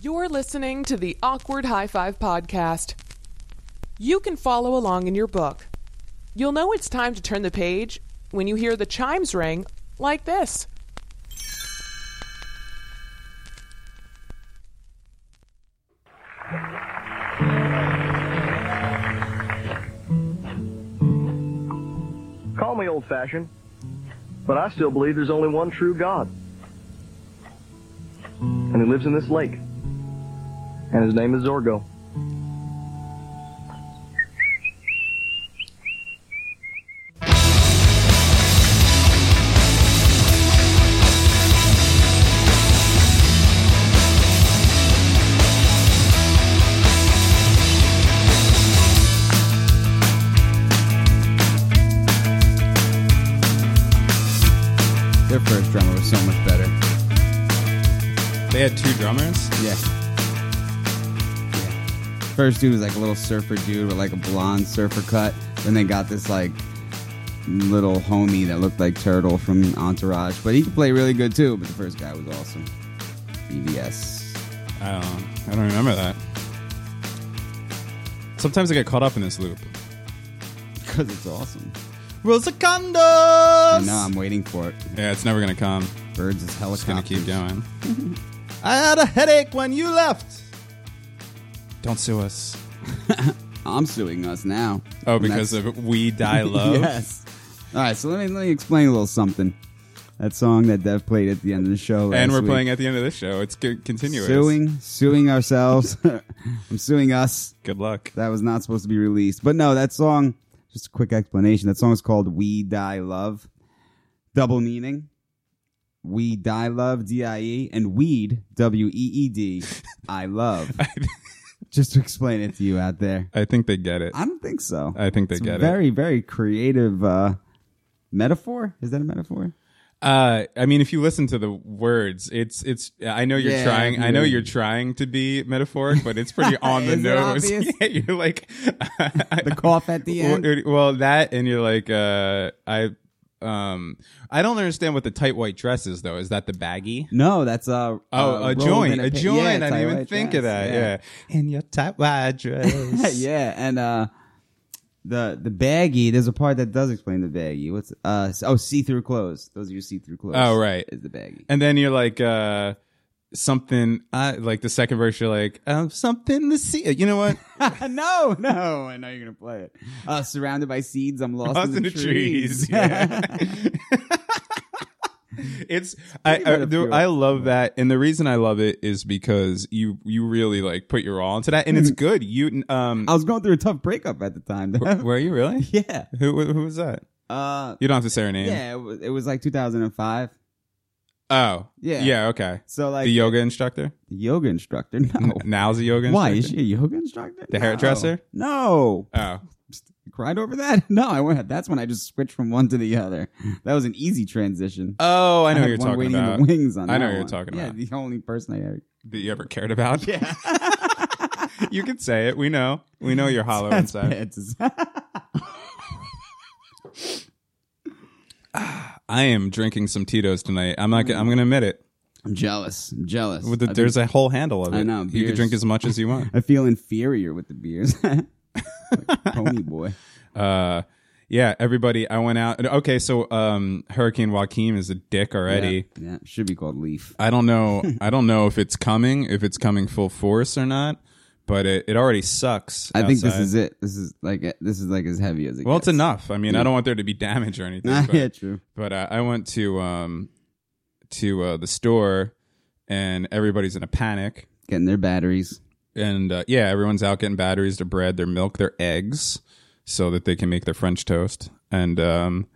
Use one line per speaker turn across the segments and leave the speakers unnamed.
You're listening to the Awkward High Five podcast. You can follow along in your book. You'll know it's time to turn the page when you hear the chimes ring like this.
Call me old fashioned, but I still believe there's only one true God. And he lives in this lake. And his name is Zorgo.
Yeah. First dude was like a little surfer dude with like a blonde surfer cut. Then they got this like little homie that looked like Turtle from Entourage, but he could play really good too. But the first guy was awesome. BBS.
I don't. I don't remember that. Sometimes I get caught up in this loop.
Because it's awesome.
Rosacondos.
I know. I'm waiting for it.
Yeah, it's never gonna come.
Birds is hell.
It's gonna keep going. I had a headache when you left. Don't sue us.
I'm suing us now.
Oh,
And
because
that's-
of We Die Love.
yes. All right, so let me let me explain a little something. That song that Dev played at the end of the show,
And we're
week.
playing at the end of this show. It's co- continuous.
suing, suing ourselves. I'm suing us.
Good luck.
That was not supposed to be released, but no, that song. Just a quick explanation. That song is called "We Die Love," double meaning. We die love, D I E, and weed, W E E D, I love. Just to explain it to you out there.
I think they get it.
I don't think so.
I think they
It's
get it.
very, very creative uh, metaphor. Is that a metaphor?
Uh, I mean, if you listen to the words, it's it's. I know you're
Yeah,
trying. I know
yeah.
you're trying to be metaphoric, but it's pretty on the
Is it
nose.
obvious?
Yeah, you're like
The cough at the end.
Well, well, that and you're like, uh, I, um, I don't understand what the tight white dress is though. Is that the baggy?
No, that's a
Oh,
a
a joint,
and
a joint.
Yeah,
I didn't even think
white
of that.
dress,
Yeah. in your tight white dress.
yeah, and uh, the the baggy. There's a part that does explain the baggy. What's uh? Oh, see through clothes. Those are your see through clothes.
Oh, right.
is the baggy.
And then you're like, uh, something. Uh, like the second verse, you're like, um, something to see. You know what?
no, no, I know you're gonna play it. Uh, surrounded by seeds, I'm lost,
Lost
in the, trees.
Yeah. it's I I. I love that, and the reason I love it is because you you really like put your all into that, and it's good. You um,
I was going through a tough breakup at the time.
were you really?
yeah.
Who who was that?
Uh,
You don't have to say her name.
yeah. It was, it was like 2005.
Oh,
Yeah.
yeah. Okay.
So like
the yoga instructor.
the yoga instructor. No.
N- Now's the yoga
Why is she a yoga instructor?
The
No.
hairdresser?
No.
Oh,
cried over that? No, I went. That's when I just switched from one to the other. That was an easy transition.
oh, I know what you're talking
waiting
about.
in the wings on
I know what you're
one.
talking
yeah,
about.
the only person I ever.
that you ever cared about.
Yeah,
you can say it. We know. We know you're hollow
that's
inside.
To.
I am drinking some Tito's tonight. I'm not. gonna I'm gonna admit it.
I'm jealous. I'm jealous.
With the,
I
there's
think-
a whole handle of it.
I know,
You can drink as much as you want.
I feel inferior with the beers. Like Pony boy.
Uh, yeah, everybody. I went out. Okay, so um, Hurricane Joaquin is a dick already.
Yeah, yeah, should be called Leaf.
I don't know. I don't know if it's coming, if it's coming full force or not. But it, it already sucks.
I think this
outside.
is it. This is like this is like as heavy as it gets.
Well,
gets.
it's enough. I mean, I don't want there to be damage or anything.
Ah,
but,
yeah, true.
but uh, I went to um to uh, the store, and everybody's in a panic.
Getting their batteries.
and uh, yeah, everyone's out getting batteries, their bread, their milk, their eggs, so that they can make their French toast. And um,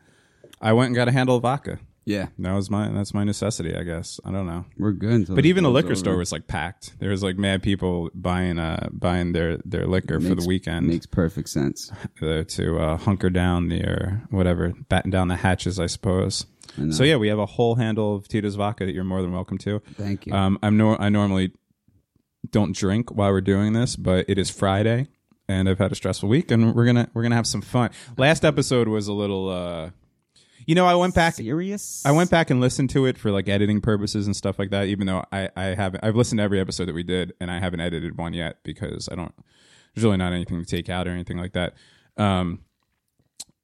I went and got a handle of vodka.
Yeah,
That was my that's my necessity, I guess. I don't know,
we're good.
but even the liquor
over.
store was like packed. There was like mad people buying uh buying their their liquor for the weekend
Makes perfect sense.
uh, to uh, hunker down their whatever, batten down the hatches, I suppose.
I.
So yeah, we have a whole handle of Tito's vodka that you're more than welcome to.
Thank you.
Um, I'm no, I normally don't drink while we're doing this, but it is Friday, and I've had a stressful week, and we're gonna we're gonna have some fun. Last episode was a little, uh, You know, I went back.
serious.
I went back and listened to it for like editing purposes and stuff like that. Even though I, I haven't, I've listened to every episode that we did, and I haven't edited one yet because I don't. There's really not anything to take out or anything like that. Um,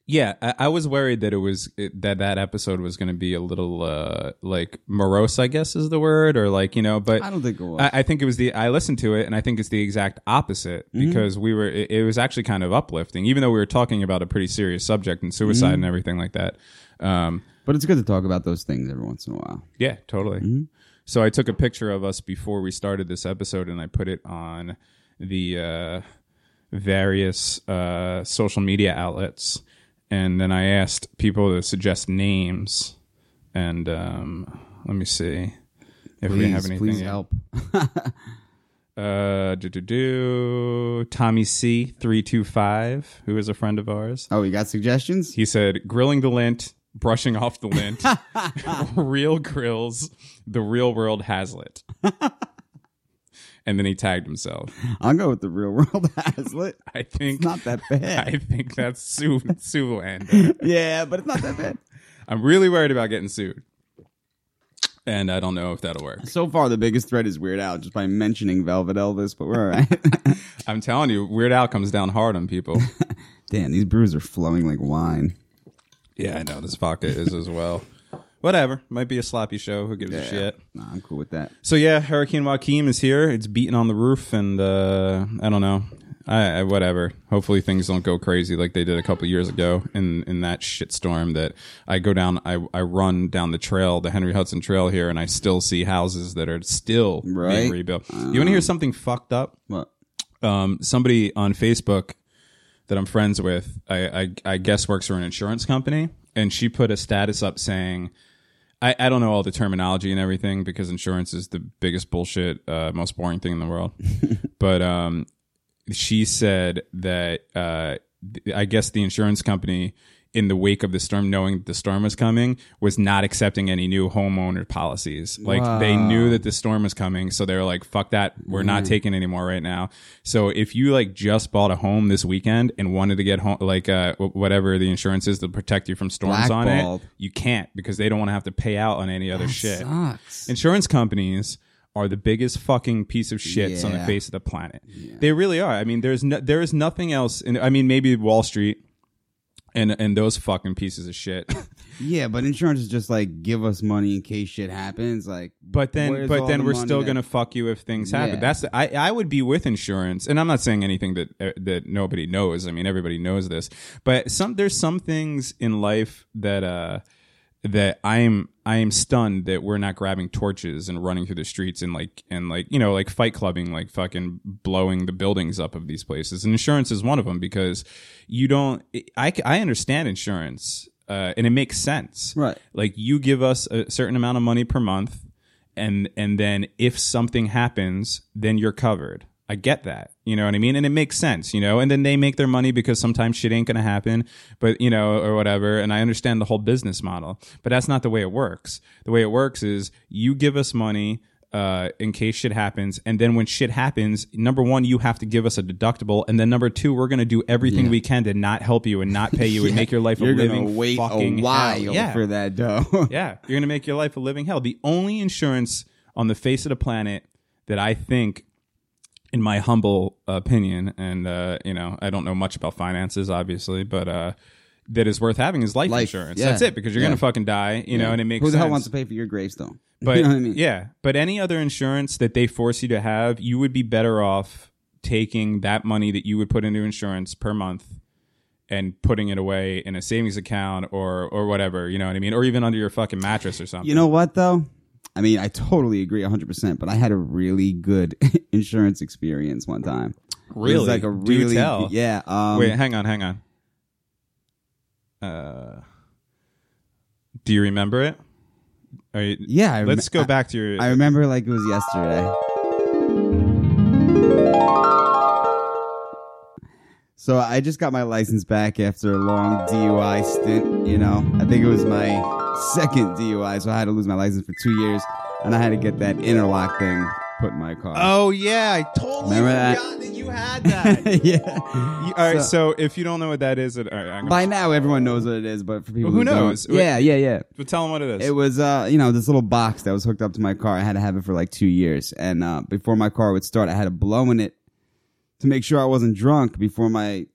yeah, I, I was worried that it was it, that that episode was going to be a little uh, like morose, I guess is the word, or like you know. But
I don't think it was.
I, I think it was the. I listened to it, and I think it's the exact opposite because we were. It, it was actually kind of uplifting, even though we were talking about a pretty serious subject and suicide and everything like that. Um,
but it's good to talk about those things every once in a while.
yeah, totally. So I took a picture of us before we started this episode, and I put it on the uh, various uh, social media outlets, and then I asked people to suggest names. And um, let me see if we have
Please,
anything.
please help.
Uh, do do do. Tommy C three two five, who is a friend of ours.
Oh, you got suggestions?
He said, "Grilling the lint, brushing off the lint, real grills, the real world Hazlet." and then he tagged himself.
I'll go with the real world Hazlet.
I think
It's not that bad.
I think that's Sue Sue and uh,
yeah, but it's not that bad.
I'm really worried about getting sued, and I don't know if that'll work.
So far, the biggest threat is Weird Al just by mentioning Velvet Elvis, but we're all right.
I'm telling you, Weird Al comes down hard on people.
Damn, these brews are flowing like wine.
Yeah, I know this vodka is as well. Whatever, might be a sloppy show. Who gives a shit?
Nah, I'm cool with that.
So yeah, Hurricane Joaquin is here. It's beating on the roof, and uh, I don't know. I, I whatever. Hopefully things don't go crazy like they did a couple years ago in in that shitstorm. That I go down, I I run down the trail, the Henry Hudson Trail here, and I still see houses that are still
Right.
being rebuilt. you want to hear something fucked up?
What?
um, somebody on Facebook that I'm friends with, I, I, I guess works for an insurance company, and she put a status up saying, I, I don't know all the terminology and everything because insurance is the biggest bullshit, uh, most boring thing in the world. but um, she said that uh, I guess the insurance company, in the wake of the storm, knowing the storm was coming, was not accepting any new homeowner policies. Like they knew that the storm was coming, so they were like, "Fuck that, we're not taking anymore right now." So if you like just bought a home this weekend and wanted to get home, like uh, whatever the insurance is to protect you from storms on it, you can't because they don't want to have to pay out on any other shit.
Sucks.
Insurance companies are the biggest fucking piece of shits on the face of the planet. They really are. I mean, there's no, there is nothing else. In, I mean, maybe Wall Street and and those fucking pieces of shit.
Yeah, but insurance is just like give us money in case shit happens. Like,
But then, but then
the
we're still
that-
gonna fuck you if things happen.
Yeah.
That's I I would be with insurance, and I'm not saying anything that uh, that nobody knows. I mean, everybody knows this. But some there's some things in life that uh that I'm I am stunned that we're not grabbing torches and running through the streets and like and like you know like fight clubbing like fucking blowing the buildings up of these places. And insurance is one of them because you don't. I I understand insurance. Uh, and it makes sense,
Right.
Like you give us a certain amount of money per month, and and then if something happens, then you're covered. I get that. You know what I mean? And it makes sense, you know, and then they make their money because sometimes shit ain't gonna happen, but you know, or whatever. And I understand the whole business model, but that's not the way it works. The way it works is you give us money uh, in case shit happens, and then when shit happens, number one, you have to give us a deductible, and then number two, we're gonna do everything we can to not help you and not pay you and make your life a
you're
living
gonna wait
fucking
a while
hell. Yeah.
for that dough.
Yeah, you're gonna make your life a living hell. The only insurance on the face of the planet that I think, in my humble opinion, and uh, you know, I don't know much about finances, obviously, but uh, that is worth having is life,
Life,
insurance.
yeah.
That's it, because you're
Yeah.
gonna fucking die, you know, and it makes
Who the
sense.
hell wants to pay for your gravestone?
But
you know what I mean?
yeah, but any other insurance that they force you to have, you would be better off taking that money that you would put into insurance per month and putting it away in a savings account or or whatever, you know what I mean, or even under your fucking mattress or something.
You know what though? I mean, I totally agree 100%, but I had a really good insurance experience one time. It was
Really?
like a
Do
really
tell.
yeah, um
Wait, hang on, hang on. Uh, do you remember it? Are you,
yeah, I
let's
rem-
go back to your.
I remember like it was yesterday. So I just got my license back after a long DUI stint, you know. I think it was my second DUI, so I had to lose my license for two years, and I had to get that interlock thing put in my car.
Oh yeah, I totally
Remember that?
forgot that you had that.
yeah.
You- all right, so, if you don't know what that is, it, all right, I'm
By now, everyone knows what it is, but for people
Who
who, don't-
knows?
yeah, yeah, yeah.
but tell them what it is.
It was, uh, you know, this little box that was hooked up to my car. I had to have it for like two years, and uh, before my car would start, I had to blow in it to make sure I wasn't drunk before my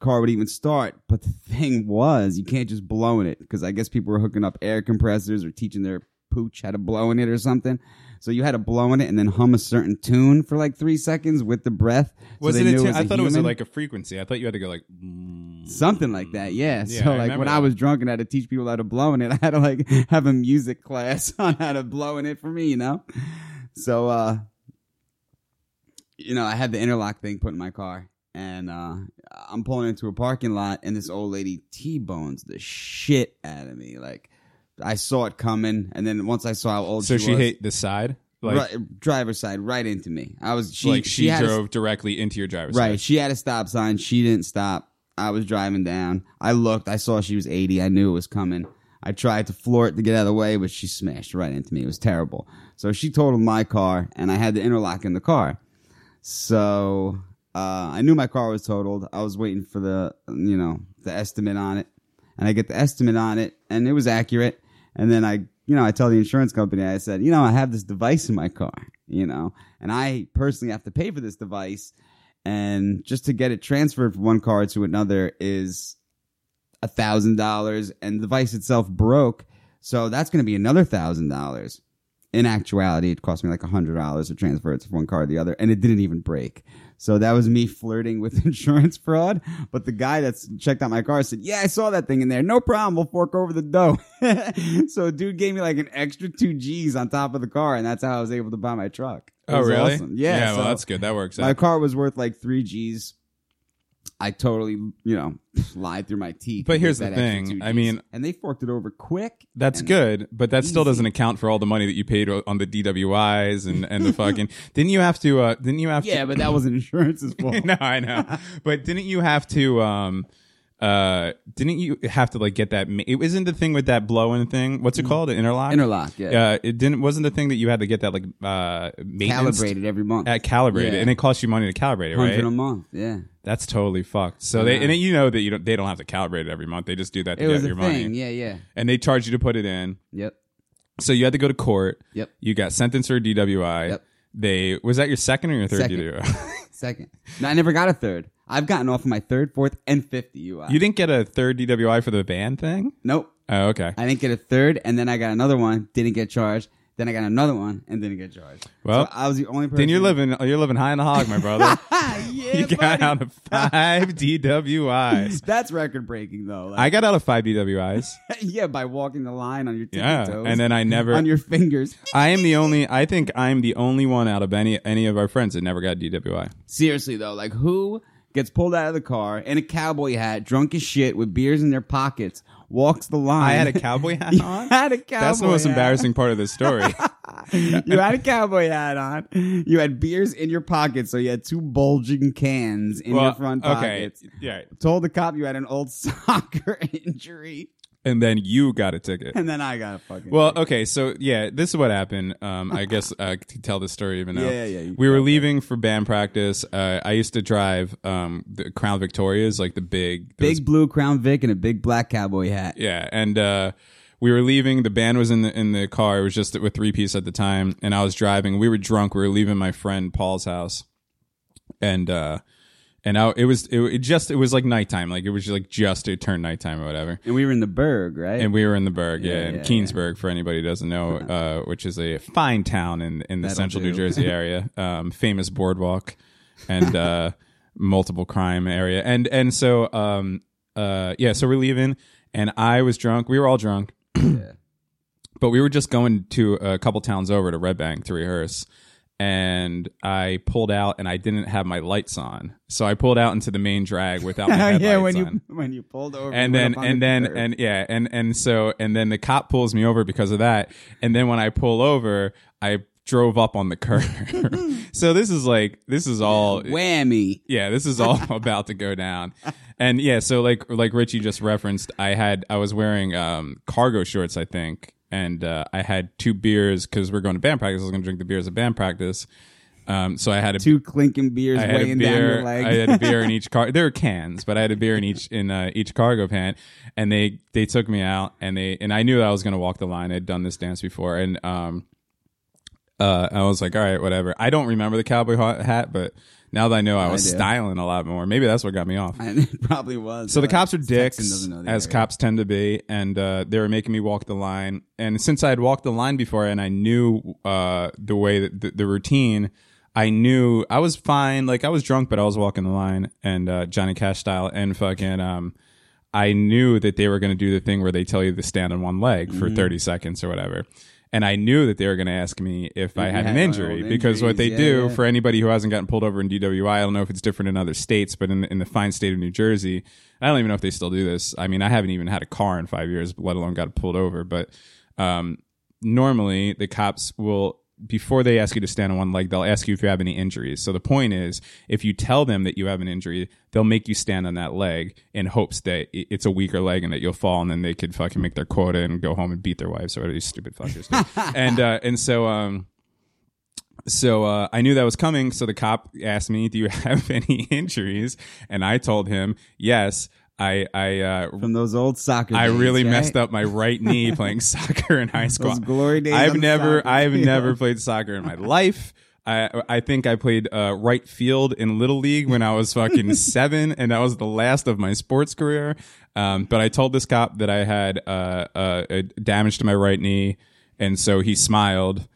car would even start. But the thing was, you can't just blow in it because I guess people were hooking up air compressors or teaching their pooch how to blow in it or something. So you had to blow in it and then hum a certain tune for like three seconds with the breath. so
was
they
it? A tu-
was
I
a
thought it was
human.
like a frequency. I thought you had to go like. mm.
Something like that, yeah.
Yeah,
so
I
like
remember
when
that.
I was drunk and I had to teach people how to blow in it, I had to like have a music class on how to blow in it for me, you know? So uh you know, I had the interlock thing put in my car and uh I'm pulling into a parking lot and this old lady T-bones the shit out of me. Like I saw it coming and then once I saw how old she was.
So
she,
she
was,
hit the side, like
right, driver's side right into me. I was she
like she,
a-
drove directly into your driver's
Right.
side.
She had a stop sign. She didn't stop. I was driving down. I looked. I saw she was 80. I knew it was coming. I tried to floor it to get out of the way, but she smashed right into me. It was terrible. So she totaled my car, and I had the interlock in the car. So uh, I knew my car was totaled. I was waiting for the, you know, the estimate on it, and I get the estimate on it, and it was accurate. And then I, you know, I tell the insurance company, I said, you know, I have this device in my car, you know, and I personally have to pay for this device, and just to get it transferred from one car to another is a thousand dollars, and the device itself broke, so that's going to be another thousand dollars. In actuality, it cost me like a hundred dollars to transfer it from one car to the other, and it didn't even break. So that was me flirting with insurance fraud. But the guy that's checked out my car said, "Yeah, I saw that thing in there. No problem. We'll fork over the dough." so dude gave me like an extra two G's on top of the car, and that's how I was able to buy my truck. Oh, it
Oh
was
really?
awesome. Yeah.
Yeah. Well, that's good. That works Out.
my car was worth like three G's. I totally, you know, lied through my teeth.
But here's the
that
thing, I mean-
and they forked it over quick.
That's good, but that still doesn't account for all the money that you paid on the DWIs and, and the fucking. didn't you have to? Uh, didn't you have to
Yeah,
to?
but that wasn't insurance's fault.
no, I know. But didn't you have to? Um, uh, didn't you have to like get that? ma- It wasn't the thing with that blow-in thing. What's it called? An interlock.
Mm. Interlock, yeah.
Uh, it didn't. Wasn't the thing that you had to get that like uh maintenance
Calibrated every month.
At calibrated,
Yeah.
and it costs you money to calibrate it,
Hundred
right?
a month. Yeah,
That's totally fucked. So they and you know that you don't they don't have to calibrate it every month. They just do that to
it was
get
a
your
thing.
money,
Yeah, yeah.
and they charge you to put it in.
Yep.
So you had to go to court.
Yep.
You got sentenced for a DWI.
Yep.
They was that your second or your third
Second.
DWI?
Second. No, I never got a third. I've gotten off of my third, fourth, and fifth DUI.
you didn't get a third DWI for the van thing.
nope.
Oh, okay.
I didn't get a third, and then I got another one. Didn't get charged. Then I got another one, and didn't get charged.
Well,
so I was the only person.
Then you're living you're living high in the hog, my brother.
yeah,
you got
buddy.
out of five DWIs.
That's record breaking though. Like,
I got out of five DWIs.
yeah, by walking the line on your
Yeah,
toes.
and then I never.
on your fingers.
I am the only. I think I'm the only one out of any any of our friends that never got DWI.
Seriously though, like who gets pulled out of the car in a cowboy hat, drunk as shit, with beers in their pockets, walks the line?
I had a cowboy hat on.
had a cowboy. Hat.
That's the most
hat.
embarrassing part of this story.
you had a cowboy hat on. You had beers in your pockets, so you had two bulging cans in your front
okay,
pockets.
yeah,
Told the cop you had an old soccer injury,
and then you got a ticket.
and then I got a fucking.
Well, okay, so yeah, this is what happened. Um, I guess I to tell this story even though
Yeah, yeah, you
we were leaving for band practice. Uh, I used to drive um, the Crown Victorias, like the big,
big blue Crown Vic and a big black cowboy hat.
yeah, and uh, we were leaving. The band was in the in the car. It was just with three piece at the time, and I was driving. We were drunk. We were leaving my friend Paul's house, and uh, and I, it was it, it just it was like nighttime. Like it was like just it turned nighttime or whatever.
And we were in the Berg, right?
And we were in the Berg, yeah,
Yeah,
in
yeah,
Keansburg, for anybody who doesn't know, uh, which is a fine town in in the
That'll
central New. Jersey area, um, famous boardwalk, and uh, multiple crime area, and and so um, uh, yeah, so we're leaving, and I was drunk. We were all drunk,
Yeah.
but we were just going to a couple towns over to Red Bank to rehearse. And I pulled out, and I didn't have my lights on, so I pulled out into the main drag without my headlights
yeah, when
on.
you when you pulled over,
and then
went up on
and
the
then
curb.
and yeah and and so and then the cop pulls me over because of that. And then when i pull over i drove up on the curb. So this is like this is all
whammy.
yeah this is all about to go down. And yeah so like like richie just referenced i had i was wearing um cargo shorts i think and uh, I had two beers because we're going to band practice. I was going to drink the beers at band practice. Um, so I had a
Two clinking beers
I had a
down
beer.
your leg.
I had a beer in each car. There were cans, but I had a beer in each in uh, each cargo pant. And they they took me out, and they and I knew that I was going to walk the line. I'd done this dance before, and um, uh, I was like, all right, whatever. I don't remember the cowboy hat, but now that I know, I was
do.
styling a lot more. Maybe that's what got me off.
And it probably was.
So the
Uh,
cops are dicks,
doesn't know the
as
area.
cops tend to be, and uh, they were making me walk the line. And since I had walked the line before, and I knew uh, the way that the, the routine, I knew I was fine. Like I was drunk, but I was walking the line, and uh, Johnny Cash style, and fucking. Um, I knew that they were going to do the thing where they tell you to stand on one leg for
Mm-hmm.
30 seconds or whatever. And I knew that they were going to ask me if I
you
had an injury because what they
injuries,
do
yeah, yeah.
for anybody who hasn't gotten pulled over in DWI, I don't know if it's different in other states, but in the, in the fine state of New Jersey, I don't even know if they still do this. I mean, I haven't even had a car in five years, let alone got pulled over. But um, normally, the cops will before they ask you to stand on one leg, they'll ask you if you have any injuries. So the point is, if you tell them that you have an injury, they'll make you stand on that leg in hopes that it's a weaker leg and that you'll fall, and then they could fucking make their quota and go home and beat their wives or whatever these stupid fuckers do. and uh, and so um. So uh, I knew that was coming. So the cop asked me, "Do you have any injuries?" And I told him, "Yes, I I uh,
from those old soccer.
I
days,
really
right?
messed up my right knee playing soccer in high school.
Those glory days
I've never, I've
field.
never played soccer in my life. I, I think I played uh, right field in little league when I was fucking seven, and that was the last of my sports career. Um, but I told this cop that I had uh, uh, a damage to my right knee, and so he smiled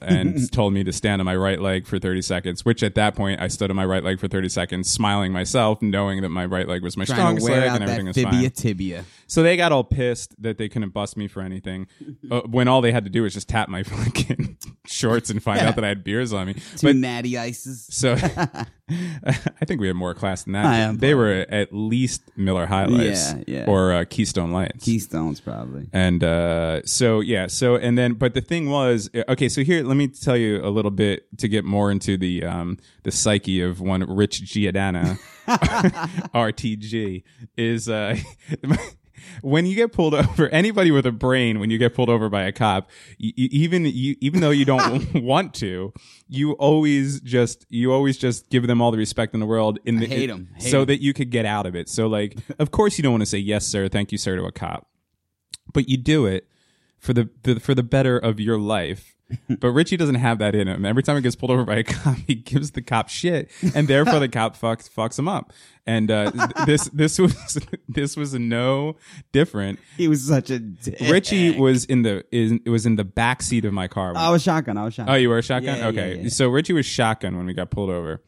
and told me to stand on my right leg for 30 seconds, which at that point I stood on my right leg for 30 seconds, smiling myself, knowing that my right leg was my
Trying
strongest leg and everything
that
was fine.
fibia tibia.
So they got all pissed that they couldn't bust me for anything uh, when all they had to do was just tap my fucking shorts and find out that I had beers on me.
Two
But
natty ices.
so I think we had more class than that.
I am
they were at least Miller High Lives
Yeah, yeah.
or uh, Keystone Lights.
Keystones, probably.
And uh, so yeah, so and then but the thing was okay. So here, let me tell you a little bit to get more into the um, the psyche of one Rich Giordana, RTG is uh, when you get pulled over. Anybody with a brain, when you get pulled over by a cop, y- y- even you, even though you don't want to, you always just you always just give them all the respect in the world. In the,
hate 'em. Hate
so
'em.
that you could get out of it. So like, of course you don't want to say yes sir, thank you sir to a cop but you do it for the, the for the better of your life. But Richie doesn't have that in him. Every time he gets pulled over by a cop, he gives the cop shit, and therefore the cop fucks fucks him up. And uh, th- this this was this was no different.
He was such a dick.
Richie was in the in, was in the back seat of my car.
I was shotgun. I was shotgun.
Oh, you were a shotgun?
Yeah, yeah,
okay.
yeah.
So Richie was shotgun when we got pulled over.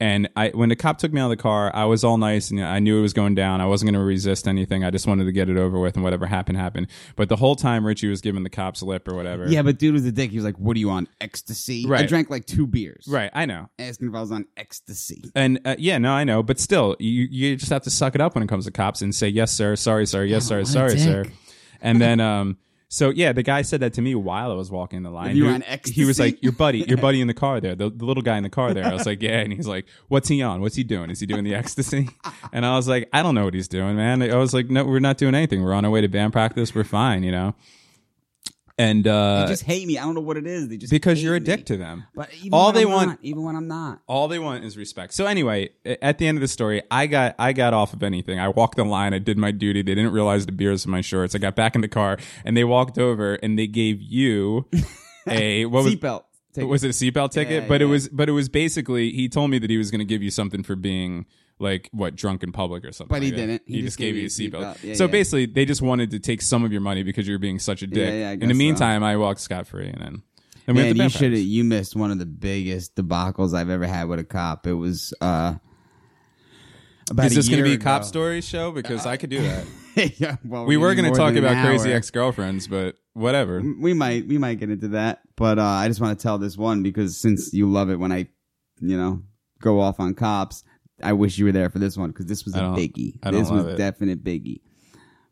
And I, when the cop took me out of the car, I was all nice and I knew it was going down. I wasn't going to resist anything. I just wanted to get it over with and whatever happened, happened. But the whole time Richie was giving the cops a lip or whatever.
Yeah, but dude was a dick. He was like, "What are you on? Ecstasy?" I drank like two beers.
Right. I know.
Asking if I was on ecstasy.
And uh, yeah, no, I know. But still, you, you just have to suck it up when it comes to cops and say, yes, sir. Sorry, sir. Yes, sir. Sorry, sir. And then, um, so yeah, the guy said that to me while I was walking the line.
you were
He-
on
He was like, "Your buddy, your buddy in the car there, the, the little guy in the car there." I was like, "Yeah," and he's like, "What's he on? What's he doing? Is he doing the ecstasy?" And I was like, "I don't know what he's doing, man." I was like, "No, we're not doing anything. We're on our way to band practice. We're fine, you know." And
They
uh,
just hate me. I don't know what it is. They just
because you're a
me.
dick to them.
But even
all
when
they
I'm
want,
not, even when I'm not.
all they want is respect. So anyway, at the end of the story, I got I got off of anything. I walked the line. I did my duty. They didn't realize the beers in my shorts. I got back in the car and they walked over and they gave you a what was
Seatbelt.
Was it a seatbelt ticket?
Yeah,
but it was but it was basically he told me that he was going to give you something for being like what drunk in public or something.
But he
like
didn't.
He, just gave you a seatbelt.
Yeah,
so
yeah.
basically, they just wanted to take some of your money because you were being such a dick.
yeah,
in the
guess so.
meantime, I walked scot free and then. And
Man, you should have. You missed one of the biggest debacles I've ever had with a cop. It was uh about
Is this
going to
be a cop story show? Because I could do that.
yeah, well,
we were going to talk about crazy ex girlfriends, but whatever.
We might we might get into that, but uh, I just want to tell this one because since you love it when I, you know, go off on cops, I wish you were there for this one because this was a
I don't-
biggie.
I don't
this was
love it.
definite biggie.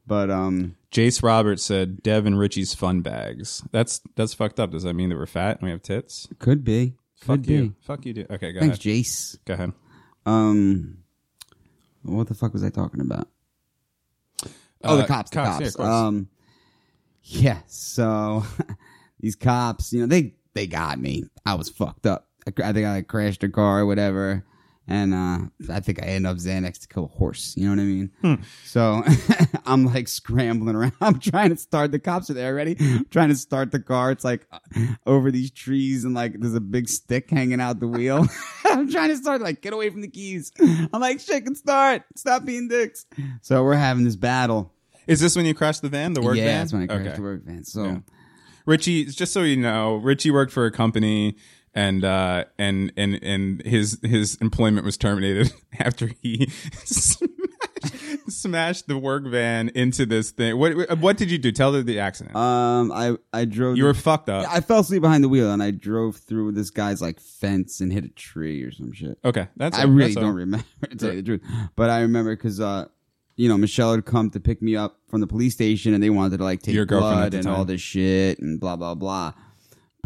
But um,
Jace Roberts said Dev and Richie's fun bags. That's that's fucked up. Does that mean that we're fat and we have tits?
could be,
Fuck
could
you.
be.
Fuck you. Do. Okay, go
Thanks,
ahead.
Jace.
Go ahead.
Um, what the fuck was I talking about? Oh, the
Uh,
cops, the
cops, yeah, of course.
um, Yeah, so these cops, you know, they they got me. I was fucked up. I, cr- I think I crashed a car or whatever, and uh, I think I end up Xanax to kill a horse. You know what I mean? So I'm like scrambling around. I'm trying to start. The cops are there already. I'm trying to start the car. It's like uh, over these trees, and like there's a big stick hanging out the wheel. I'm trying to start. Like get away from the keys. I'm like shit can start. Stop being dicks. So we're having this battle.
Is this when you crashed the van, the work
yeah,
van?
that's when I crashed
Okay.
the work van. So.
Yeah. Richie, just so you know, Richie worked for a company and uh and and and his his employment was terminated after he smashed, smashed the work van into this thing. What what did you do? Tell the accident.
Um, I I drove.
you were fucked up.
I fell asleep behind the wheel and I drove through this guy's like fence and hit a tree or some shit.
okay, that's
I
all,
really
that's
don't remember to tell you the truth, but I remember because uh, you know, Michelle had come to pick me up from the police station and they wanted to like take
Your
blood and
time.
all this shit and blah blah blah.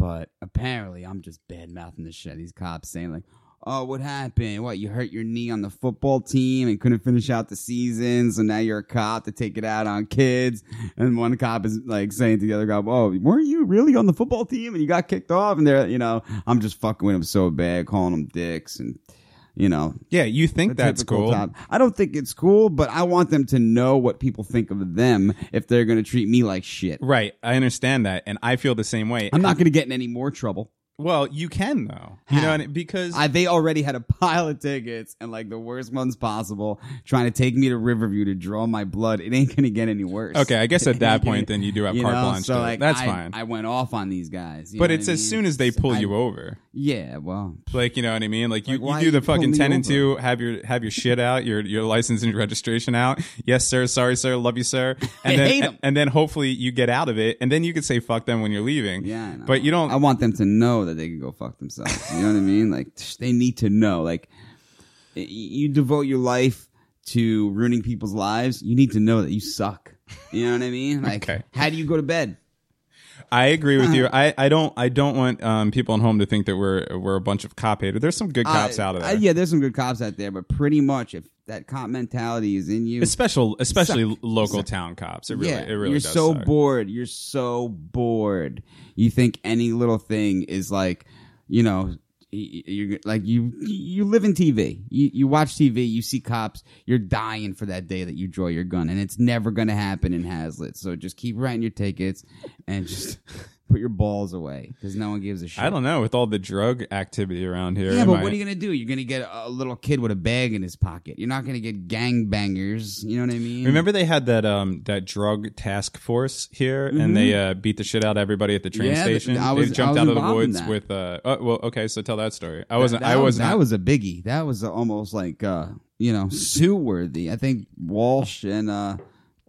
But apparently, I'm just bad mouthing the shit. These cops saying like. Oh, what happened? What, you hurt your knee on the football team and couldn't finish out the season, so now you're a cop to take it out on kids. And one cop is like saying to the other cop, "Oh, weren't you really on the football team and you got kicked off?" And they're, you know, I'm just fucking with them so bad, calling them dicks, and you know,
Yeah, you think that's cool.
top. I don't think it's cool, but I want them to know what people think of them if they're going to treat me like shit.
Right, I understand that, and I feel the same way.
I'm not going to get in any more trouble.
Well, you can though. You know, and it- because
I, they already had a pile of tickets and like the worst ones possible, trying to take me to Riverview to draw my blood. It ain't going to get any worse.
Okay, I guess at that point, then you do have
you
carte
know?
blanche
So like,
That's
I,
fine.
I went off on these guys.
but it's as
mean?
soon as they pull
I-
you over.
Yeah, well,
Like you know what I mean? Like you,
Like,
you do the fucking ten and two, have your have your shit out, your your license and your registration out. Yes, sir. Sorry, sir. Love you, sir. And then
hate 'em.
and then hopefully you get out of it, and then you can say fuck them when you're leaving.
Yeah, I know.
but you don't.
I want them to know that they can go fuck themselves. You know what I mean? Like they need to know. Like you devote your life to ruining people's lives. You need to know that you suck. You know what I mean? Like,
Okay.
how do you go to bed?
I agree with you. I, I don't I don't want um, people at home to think that we're we're a bunch of cop haters. There's some good cops
Uh,
out of
uh,
there.
yeah, there's some good cops out there, but pretty much if that cop mentality is in you,
Especially especially
Suck.
local town cops. It really
yeah,
it really
you're so
suck.
bored. You're so bored. You think any little thing is like, you know, you're like you you live in TV. You you watch TV. You see cops. You're dying for that day that you draw your gun, and it's never going to happen in Hazlet. So just keep writing your tickets and just put your balls away because no one gives a shit.
I don't know with all the drug activity around here.
Yeah, but
I-
what are you gonna do? You're gonna get a little kid with a bag in his pocket. You're not gonna get gangbangers. You know what I mean?
Remember they had that um that drug task force here, and they uh, beat the shit out of everybody at the train
Mm-hmm. Yeah,
station.
I was-
they jumped
I was
out of the woods with. Uh, oh, well, okay, so tell that story. I wasn't.
That
I
was
wasn't.
that was a biggie. That was almost like uh, you know sue worthy. I think Walsh and uh,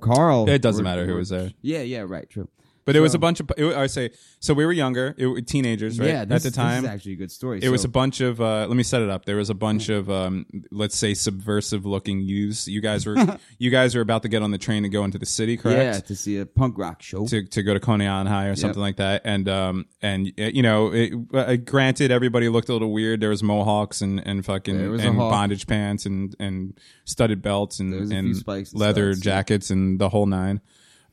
Carl.
It doesn't
were-
matter who was there.
Yeah, yeah, right, true.
But it was
So-
a bunch of. It, I say so. We were younger, it, were teenagers, right?
Yeah, this,
at the time,
this is actually a good story.
it was a bunch of. Uh, let me set it up. There was a bunch of, um, let's say, subversive-looking youths. You guys were, you guys were about to get on the train to go into the city, correct?
yeah to see a punk rock show.
to to go to Coney Island High or something like that. And um and uh, you know, it, uh, granted, everybody looked a little weird. There was mohawks and and fucking
There was a
and
hawk.
bondage pants and and studded belts and
was a few
and
spikes and
leather
studs, yeah.
jackets and the whole nine.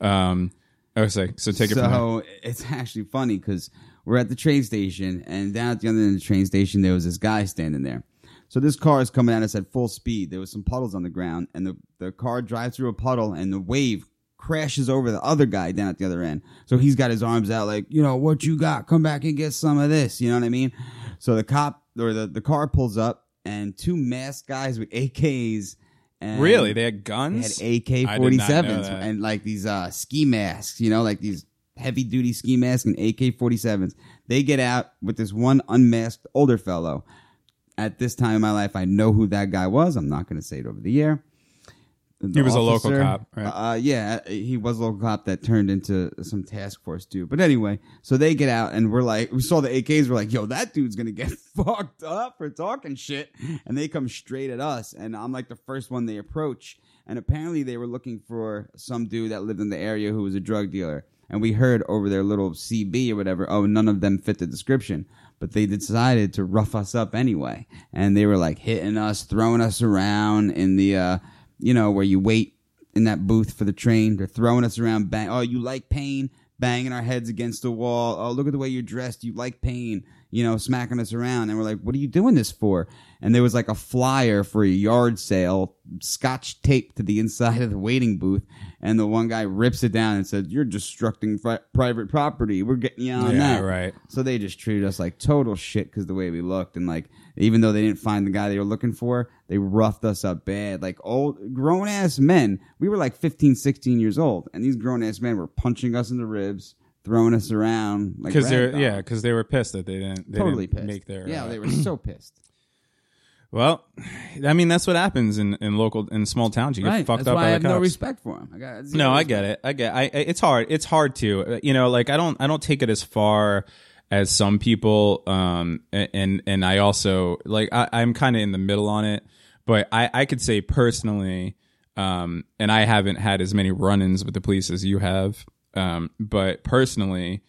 Um, Oh, was like, so take it from there.
so it's actually funny because we're at the train station, and down at the other end of the train station, there was this guy standing there. So this car is coming at us at full speed. There was some puddles on the ground, and the, the car drives through a puddle, and the wave crashes over the other guy down at the other end. So he's got his arms out, like, you know, what you got? Come back and get some of this. You know what I mean? So the cop or the, the car pulls up, and two masked guys with AKs. And
Really, they had guns.
they had AK
I did not know
47s and like these uh, ski masks, you know, like these heavy duty ski masks and AK 47s. They get out with this one unmasked older fellow. At this time in my life, I know who that guy was. I'm not going to say it over the air.
He was a local cop, right?
Uh, yeah, he was a local cop that turned into some task force dude. But anyway, so they get out and we're like, we saw the AKs. We're like, yo, that dude's gonna get fucked up for talking shit. And they come straight at us, and I'm like the first one they approach. And apparently, they were looking for some dude that lived in the area who was a drug dealer. And we heard over their little CB or whatever, oh, none of them fit the description. But they decided to rough us up anyway. And they were like hitting us, throwing us around in the, uh, you know, where you wait in that booth for the train. They're throwing us around. Bang. Oh, you like pain? banging our heads against the wall. Oh, look at the way you're dressed. You like pain, you know, smacking us around. And we're like, what are you doing this for? And there was like a flyer for a yard sale, scotch taped to the inside of the waiting booth. And the one guy rips it down and says, you're destructing fi- private property. We're getting you on
Yeah,
that.
right.
So they just treated us like total shit because the way we looked. And like, even though they didn't find the guy they were looking for, they roughed us up bad. Like old, grown ass men. We were like 15, 16 years old. And these grown ass men were punching us in the ribs, throwing us around. like
because they're yeah, because they were pissed that they didn't they
totally
didn't
pissed.
make their
yeah,
uh,
they were so pissed.
Well, I mean that's what happens in, in local in small towns. You get
right.
fucked
That's
up
why
by
I have
cops.
no respect for him. I got
No, I get it. I get. I. I- It's hard. It's hard to. uh, You know, like I don't. I don't take it as far as some people. Um, and and I also like. I, I'm kind of in the middle on it. But I. I could say personally. Um, and I haven't had as many run-ins with the police as you have. Um, but personally,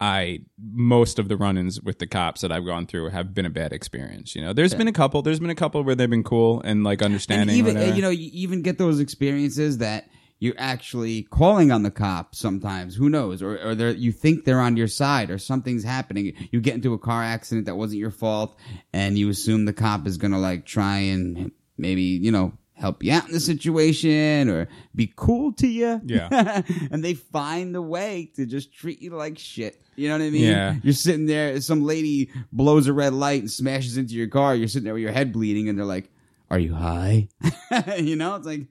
I most of the run-ins with the cops that I've gone through have been a bad experience. You know, there's been a couple. There's been a couple where they've been cool and like understanding.
and even you know you even get those experiences that you're actually calling on the cop sometimes who knows or, or they're, you think they're on your side or something's happening you get into a car accident that wasn't your fault and you assume the cop is gonna like try and maybe you know help you out in the situation or be cool to you
Yeah.
and they find a way to just treat you like shit you know what i mean
Yeah.
you're sitting there some lady blows a red light and smashes into your car you're sitting there with your head bleeding and they're like are you high? you know, it's like,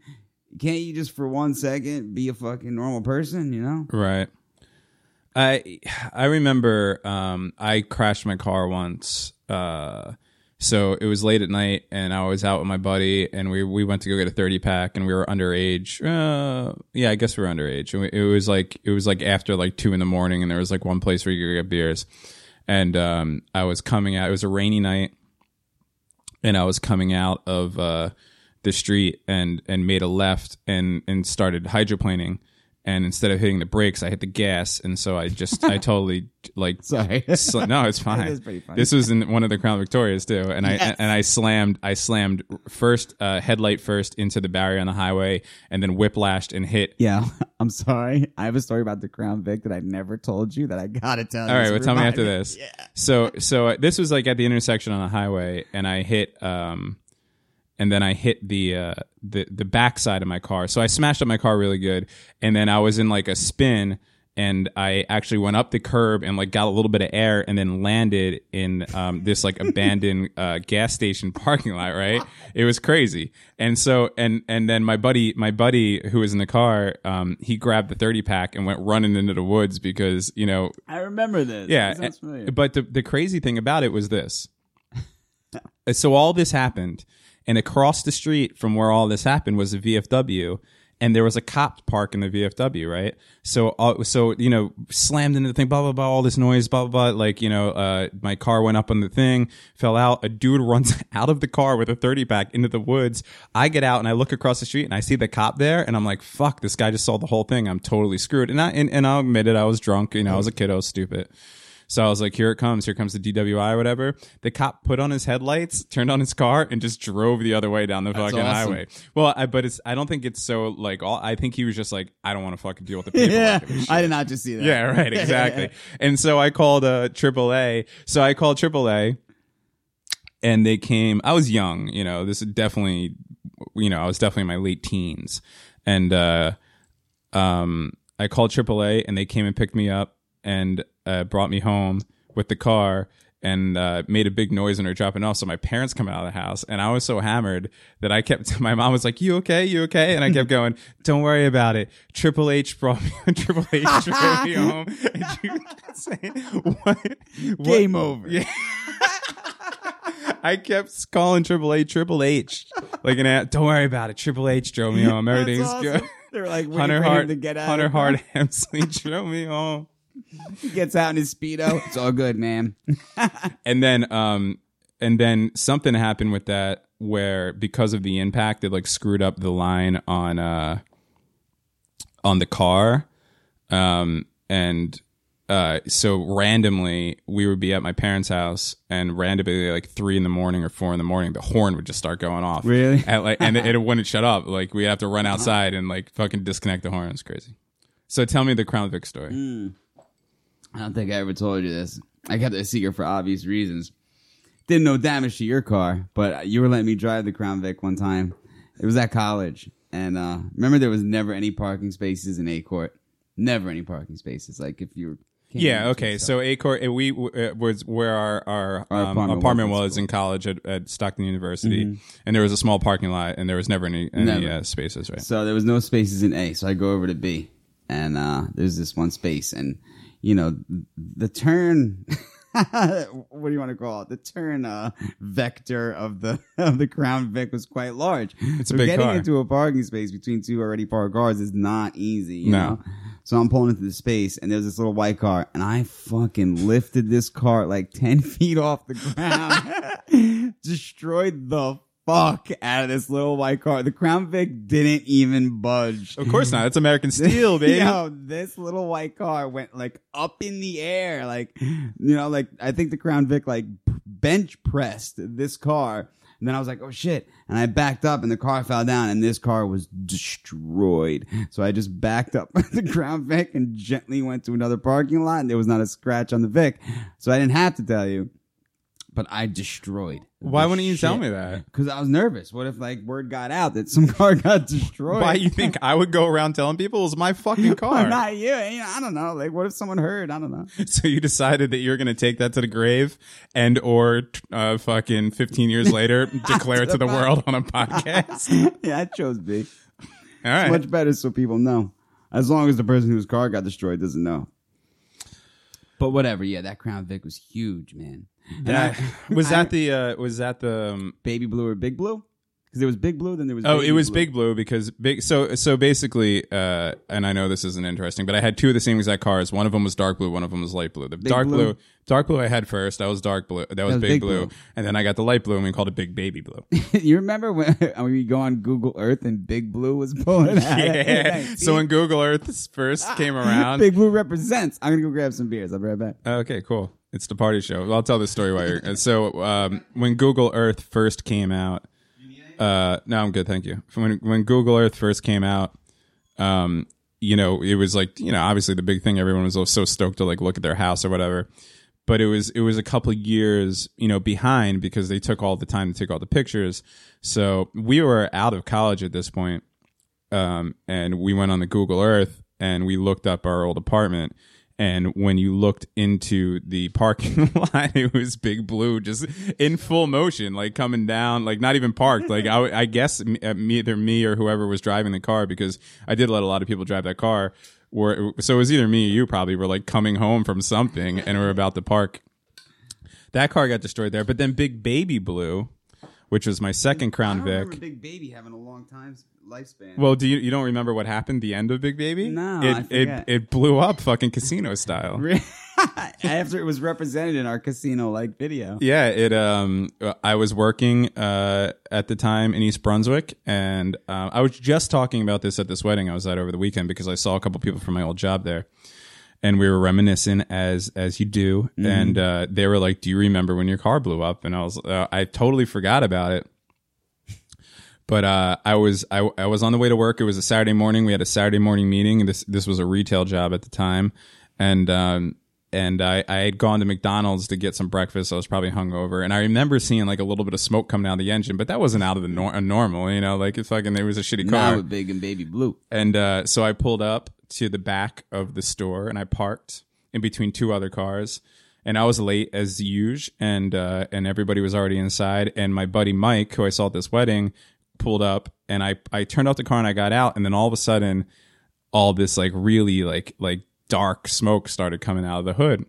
can't you just for one second be a fucking normal person? You know?
Right. I I remember um, I crashed my car once. Uh, so it was late at night, and I was out with my buddy, and we we went to go get a thirty pack, and we were underage. Uh, yeah, I guess we were underage. And we- It was like it was like after like two in the morning, and there was like one place where you could get beers. And um, I was coming out. It was a rainy night, and I was coming out of uh, the street and and made a left and and started hydroplaning. And instead of hitting the brakes, I hit the gas, and so I just I totally like
Sorry.
sl- no, it's fine.
pretty funny.
This was in one of the Crown Victorias too, and
Yes.
I and I slammed I slammed first uh, headlight first into the barrier on the highway, and then whiplashed and hit.
Yeah, I'm sorry. I have a story about the Crown Vic that I never told you that I gotta tell you.
All right, well, tell me after this.
Yeah.
So so uh, this was like at the intersection on a highway, and I hit um, and then I hit the uh the the backside of my car. So I smashed up my car really good, and then I was in like a spin. And I actually went up the curb and like got a little bit of air, and then landed in um, this like abandoned uh, gas station parking lot. Right, it was crazy. And so and and then my buddy, my buddy who was in the car, um, he grabbed the thirty pack and went running into the woods because you know
I remember this.
yeah,
That sounds
and-
familiar.
but the the crazy thing about it was this. so all this happened, and across the street from where all this happened was a VFW, and there was a cop park in the VFW, right? So, uh, so you know, slammed into the thing, blah blah blah, all this noise, blah blah blah. Like you know, uh, my car went up on the thing, fell out. A dude runs out of the car with a thirty pack into the woods. I get out and I look across the street and I see the cop there, and I'm like, "Fuck, this guy just saw the whole thing. I'm totally screwed." And I and, and I'll admit it, I was drunk. You know, I was a kid, I was stupid. So I was like, here it comes. Here comes the DWI or whatever. The cop put on his headlights, turned on his car, and just drove the other way down the fucking
awesome.
highway. Well, I, but it's, I don't think it's so like, all, I think he was just like, I don't want to fucking deal with the paperwork.
yeah,
of this shit.
I did not just see that.
Yeah, right, exactly. and so I called uh AAA. So I called AAA and they came. I was young, you know, this is definitely you know, I was definitely in my late teens. And uh um I called AAA and they came and picked me up and uh, brought me home with the car and uh, made a big noise when were dropping off. So my parents come out of the house, and I was so hammered that I kept. My mom was like, "You okay? You okay?" And I kept going, "Don't worry about it." Triple H brought me. Triple H drove me home. And she kept saying, "What? what-
Game over.
Yeah. I kept calling Triple H, Triple H, like an. a- Don't worry about it. Triple H drove me home. Everything's
awesome.
good.
They're like
Hunter Hart,
to get out.
Hunter
of the car.
Hart Helmsley drove me home.
He gets out in his speedo. It's all good, man.
and then um and then something happened with that where because of the impact it like screwed up the line on uh on the car um and uh so randomly we would be at my parents house and randomly like three in the morning or four in the morning the horn would just start going off
Really?
at, like and it, it wouldn't shut up like we'd have to run outside and like fucking disconnect the horn it's crazy So tell me the Crown Vic story.
Mm. I don't think I ever told you this. I kept it a secret for obvious reasons. Did no damage to your car, but you were letting me drive the Crown Vic one time. It was at college, and uh, remember there was never any parking spaces in A court. Never any parking spaces. Like if you
Yeah. Okay. So Acor, uh, we uh, was where our our,
Our
um,
apartment
apartment,
was in
college at, at Stockton University, and there was a small parking lot, and there was never any any
Never.
uh, spaces. Right.
So there was no spaces in A, so I go over to B, and uh, there's this one space, and you know the turn. what do you want to call it? The turn uh, vector of the of the Crown Vic was quite large.
It's a
so getting
car.
into a parking space between two already parked cars is not easy. You
No.
know? So I'm pulling into the space, and there's this little white car, and I fucking lifted this car like ten feet off the ground, destroyed the fuck out of this little white car. The Crown Vic didn't even budge.
Of course not. It's American steel, baby.
Yo, this little white car went like up in the air, like you know, like I think the Crown Vic like bench pressed this car. And then I was like, oh shit. And I backed up and the car fell down and this car was destroyed. So I just backed up the Crown Vic and gently went to another parking lot and there was not a scratch on the Vic. So I didn't have to tell you, but I destroyed.
Why wouldn't you tell me that?
Because I was nervous. What if like word got out that some car got destroyed?
Why you think I would go around telling people it was my fucking
Well,
car?
not you. I don't know. Like, what if someone heard? I don't know.
So you decided that you're going to take that to the grave and or uh, fucking 15 years later declare it to the world on a podcast.
yeah, I chose B.
All right.
Much better so people know. As long as the person whose car got destroyed doesn't know. But whatever. Yeah, that Crown Vic was huge, man. And I-
was that the uh, was that the um,
baby blue or big blue? Because there was big blue, then there was
Oh, it was
blue.
Big Blue because big. So so basically, uh, and I know this isn't interesting, but I had two of the same exact cars. One of them was dark blue. One of them was light blue. The dark
blue?
blue. dark blue, I had first. That was dark blue. That was,
was
big,
big
blue.
blue.
and then I got the light blue, and we called it Big Baby Blue.
you remember when, when we go on Google Earth and Big Blue was pulling out?
yeah. So when Google Earth first came around,
Big Blue represents. I'm gonna go grab some beers. I'll be right back.
Okay, cool. It's the party show. I'll tell this story while you're. So, um, when Google Earth first came out, uh, no, I'm good, thank you. When when Google Earth first came out, um, you know, it was like you know, obviously the big thing. Everyone was so stoked to like look at their house or whatever. But it was it was a couple years, you know, behind because they took all the time to take all the pictures. So we were out of college at this point, um, and we went on the Google Earth and we looked up our old apartment. And when you looked into the parking lot, it was Big Blue just in full motion, like coming down, like not even parked. Like I, I guess me, uh, either me or whoever was driving the car, because I did let a lot of people drive that car. Were so it was either me or you probably were like coming home from something and were about to park. That car got destroyed there, but then Big Baby Blue, which was my second Crown Vic.
Big Baby having a long time lifespan.
Well, do you you don't remember what happened? The end of Big Baby?
No,
it
I
it
forget.
it blew up, fucking casino style.
After it was represented in our casino like video.
Yeah, it. Um, I was working uh at the time in East Brunswick, and uh, I was just talking about this at this wedding I was at over the weekend because I saw a couple people from my old job there, and we were reminiscing as as you do, and uh, they were like, "Do you remember when your car blew up?" And I was, uh, I totally forgot about it. But uh, I was I, I was on the way to work. It was a Saturday morning. We had a Saturday morning meeting. This this was a retail job at the time, and um, and I, I had gone to McDonald's to get some breakfast. I was probably hungover, and I remember seeing like a little bit of smoke coming out of the engine, but that wasn't out of the nor- normal. You know, like it's fucking there was a shitty
Now
car.
with Big and Baby Blue.
And uh, so I pulled up to the back of the store and I parked in between two other cars. And I was late as usual, and uh, and everybody was already inside. And my buddy Mike, who I saw at this wedding, pulled up, and I I turned off the car and I got out, and then all of a sudden, all this like really like like dark smoke started coming out of the hood.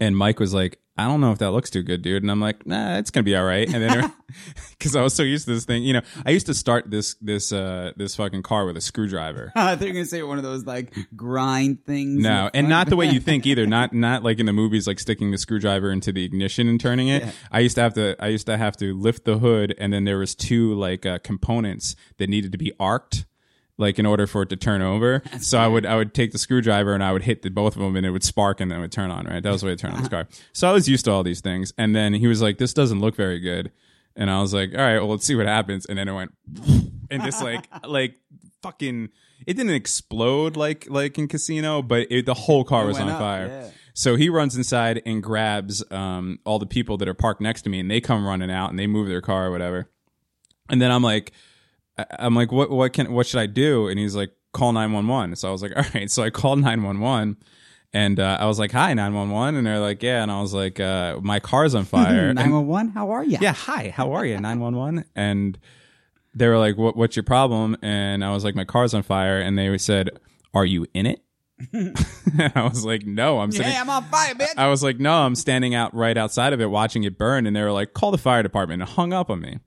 And Mike was like, I don't know if that looks too good, dude. And I'm like, nah, it's gonna be all right. And then, because I was so used to this thing, you know, I used to start this this uh this fucking car with a screwdriver.
I thought you were gonna say one of those like grind things.
No, and not the way you think either. Not not like in the movies, like sticking the screwdriver into the ignition and turning it. I used to have to. I used to have to lift the hood, and then there was two like uh, components that needed to be arced, like in order for it to turn over. so I would I would take the screwdriver and I would hit the both of them, and it would spark, and then it would turn on. Right, that was the way to turn on this car. So I was used to all these things, and then he was like, "This doesn't look very good," and I was like, "All right, well, let's see what happens." And then it went, and just like like fucking it didn't explode like like in Casino, but it, the whole car
It
was on
up,
fire.
yeah.
So he runs inside and grabs um, all the people that are parked next to me, and they come running out and they move their car or whatever. And then I'm like, I'm like, what what can what should I do? And he's like, call nine one one. So I was like, all right. So I called nine one one. And uh, I was like, "Hi, nine one one," and they're like, "Yeah," and I was like, uh, "My car's on fire."
Nine one one. How are you?
yeah, hi, how are you? 911. And they were like, what, what's your problem? And I was like, my car's on fire. And they said, are you in it? I was like, no, I'm sitting.
Hey, I'm on fire, bitch.
I was like, no, I'm standing out right outside of it watching it burn. And they were like, call the fire department and hung up on me.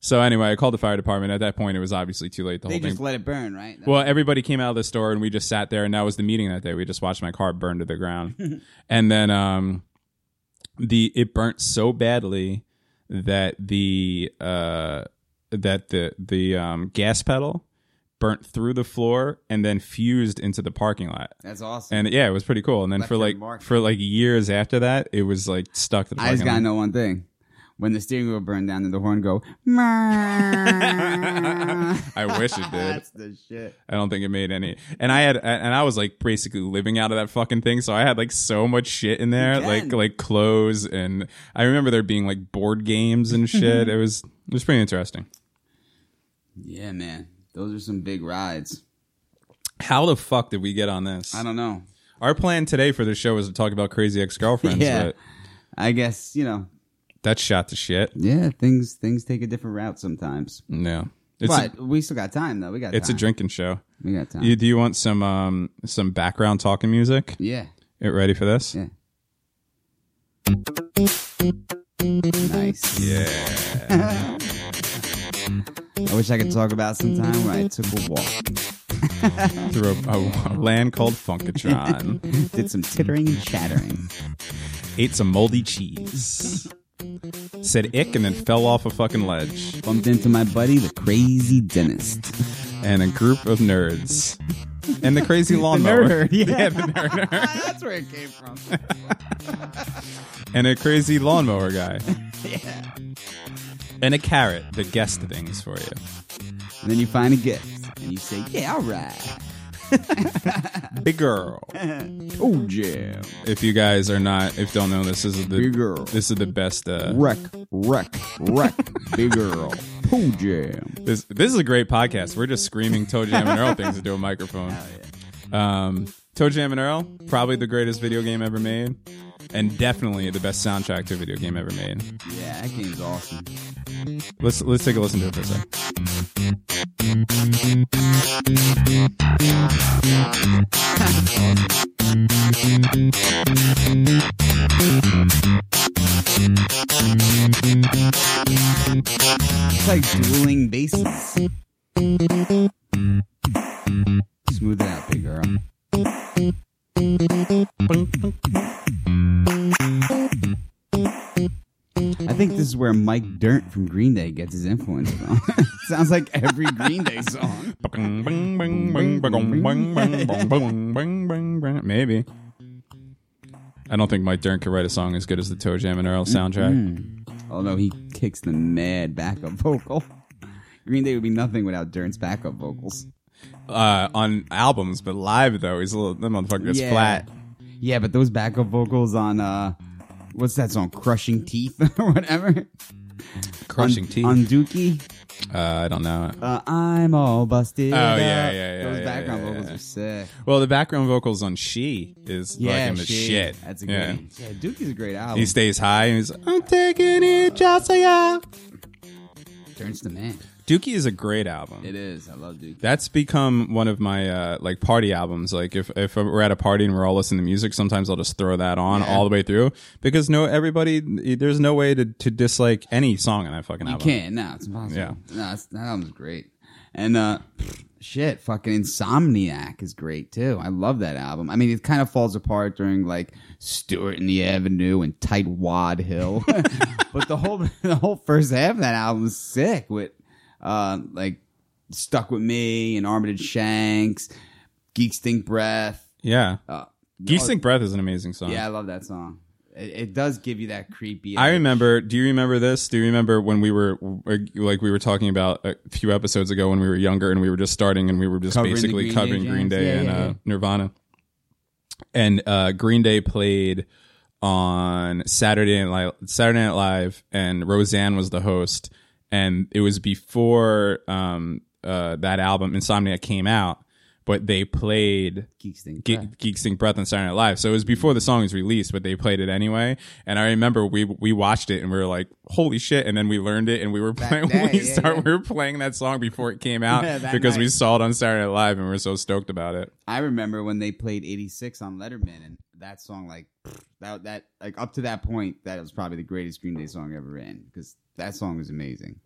So anyway, I called the fire department. At that point, it was obviously too late. The
they
whole thing.
just let it burn, right?
Well, everybody came out of the store and we just sat there, and that was the meeting that day. We just watched my car burn to the ground, and then um, the it burnt so badly that the uh that the the um gas pedal burnt through the floor and then fused into the parking lot.
That's awesome.
And yeah, it was pretty cool. And then for like
mark.
for like years after that, it was like stuck to the
I
parking
just gotta know one thing. When the steering wheel burned down and the horn go,
I wish it did.
That's the shit.
I don't think it made any. And I had, and I was like basically living out of that fucking thing. So I had like so much shit in there, like like clothes, and I remember there being like board games and shit. it was it was pretty interesting.
Yeah, man. Those are some big rides.
How the fuck did we get on this?
I don't know.
Our plan today for the show was to talk about crazy ex girlfriends,
Yeah.
but
I guess, you know,
that's shot to shit.
yeah, things things take a different route sometimes.
No, it's
but
a,
we still got time though. We got
it's a
time.
drinking show.
We got time.
You, do you want some um some background talking music?
yeah.
Get ready for this?
Yeah. Nice.
Yeah.
I wish I could talk about some time where I took a walk,
Through a, a, a land called Funkotron.
did some tittering and chattering.
ate some moldy cheese. Said ick and then fell off a fucking ledge.
Bumped into my buddy, the crazy dentist.
And a group of nerds. And the crazy lawnmower.
nerd, yeah.
the nerd.
That's where it came from.
and a crazy lawnmower guy. yeah. And a carrot that guessed things for you.
And then you find a gift, and you say, "Yeah, all right."
Big girl.
Oh, jam.
If you guys are not, if don't know, this is the
Big girl.
this is the best. Uh,
Wreck, wreck, wreck. Big girl. Oh, jam.
this this is a great podcast. We're just screaming Toe Jam and Earl things into a microphone. Um, Toe Jam and Earl, probably the greatest video game ever made, and definitely the best soundtrack to a video game ever made.
Yeah, that game's awesome.
Let's let's take a listen to it for a sec.
It's like dueling basses. Smooth it out, big girl. I think this is where Mike Dirnt from Green Day gets his influence from. Sounds like every Green Day song.
Maybe. I don't think Mike Dirnt could write a song as good as the Toe Jam and Earl soundtrack.
Although he kicks the mad backup vocal. Green Day would be nothing without Dirnt's backup vocals.
Uh, on albums, but live though, he's a little that motherfucker gets
Yeah.
flat.
Yeah, but those backup vocals on uh what's that song? Crushing Teeth or whatever.
Crushing
on,
teeth.
On Dookie.
uh, I don't know.
Uh, I'm all busted.
Oh,
up.
yeah, yeah, yeah,
Those
yeah,
background
yeah,
vocals
yeah.
are sick.
Well, the background vocals on "She" is fucking the
she-
shit.
That's a
yeah.
great. Yeah, Dookie's a great album.
He stays high and he's I'm taking it just so ya.
Turns the man.
Dookie is a great album.
It is. I love Dookie.
That's become one of my uh, like party albums. Like if if we're at a party and we're all listening to music, sometimes I'll just throw that on
Yeah.
all the way through because no everybody there's no way to, to dislike any song on that fucking
You
album.
You can't. No, it's impossible.
Yeah.
No, that album's great. And uh, shit, fucking Insomniac is great too. I love that album. I mean, it kind of falls apart during like Stuart and the Avenue and Tight Wad Hill, but the whole the whole first half of that album is sick with uh like Stuck with Me and Armitage Shanks, Geek Stink Breath.
Yeah,
Uh,
Geese
oh,
Think Breath is an amazing song.
Yeah, I love that song. It, it does give you that creepy.
I remember. Do you remember this? Do you remember when we were like we were talking about a few episodes ago when we were younger and we were just starting and we were just
Covering
basically
Green Day
covering Green? Day
Yeah,
and
yeah,
uh. Nirvana. And uh, Green Day played on Saturday Night Live, Saturday Night Live, and Roseanne was the host. And it was before um, uh, that album Insomnia came out, but they played
Geek Stink.
Ge-
Breath.
Geek Stink Breath on Saturday Night Live. So it was before the song was released, but they played it anyway. And I remember we we watched it and we were like, "Holy shit!" And then we learned it and we were playing.
day,
we
yeah,
start
yeah.
we were playing that song before it came out because we saw it on Saturday Night Live and we were so stoked about it.
I remember when they played '86 on Letterman, and that song, like that, that, like up to that point, that was probably the greatest Green Day song ever written because that song is amazing.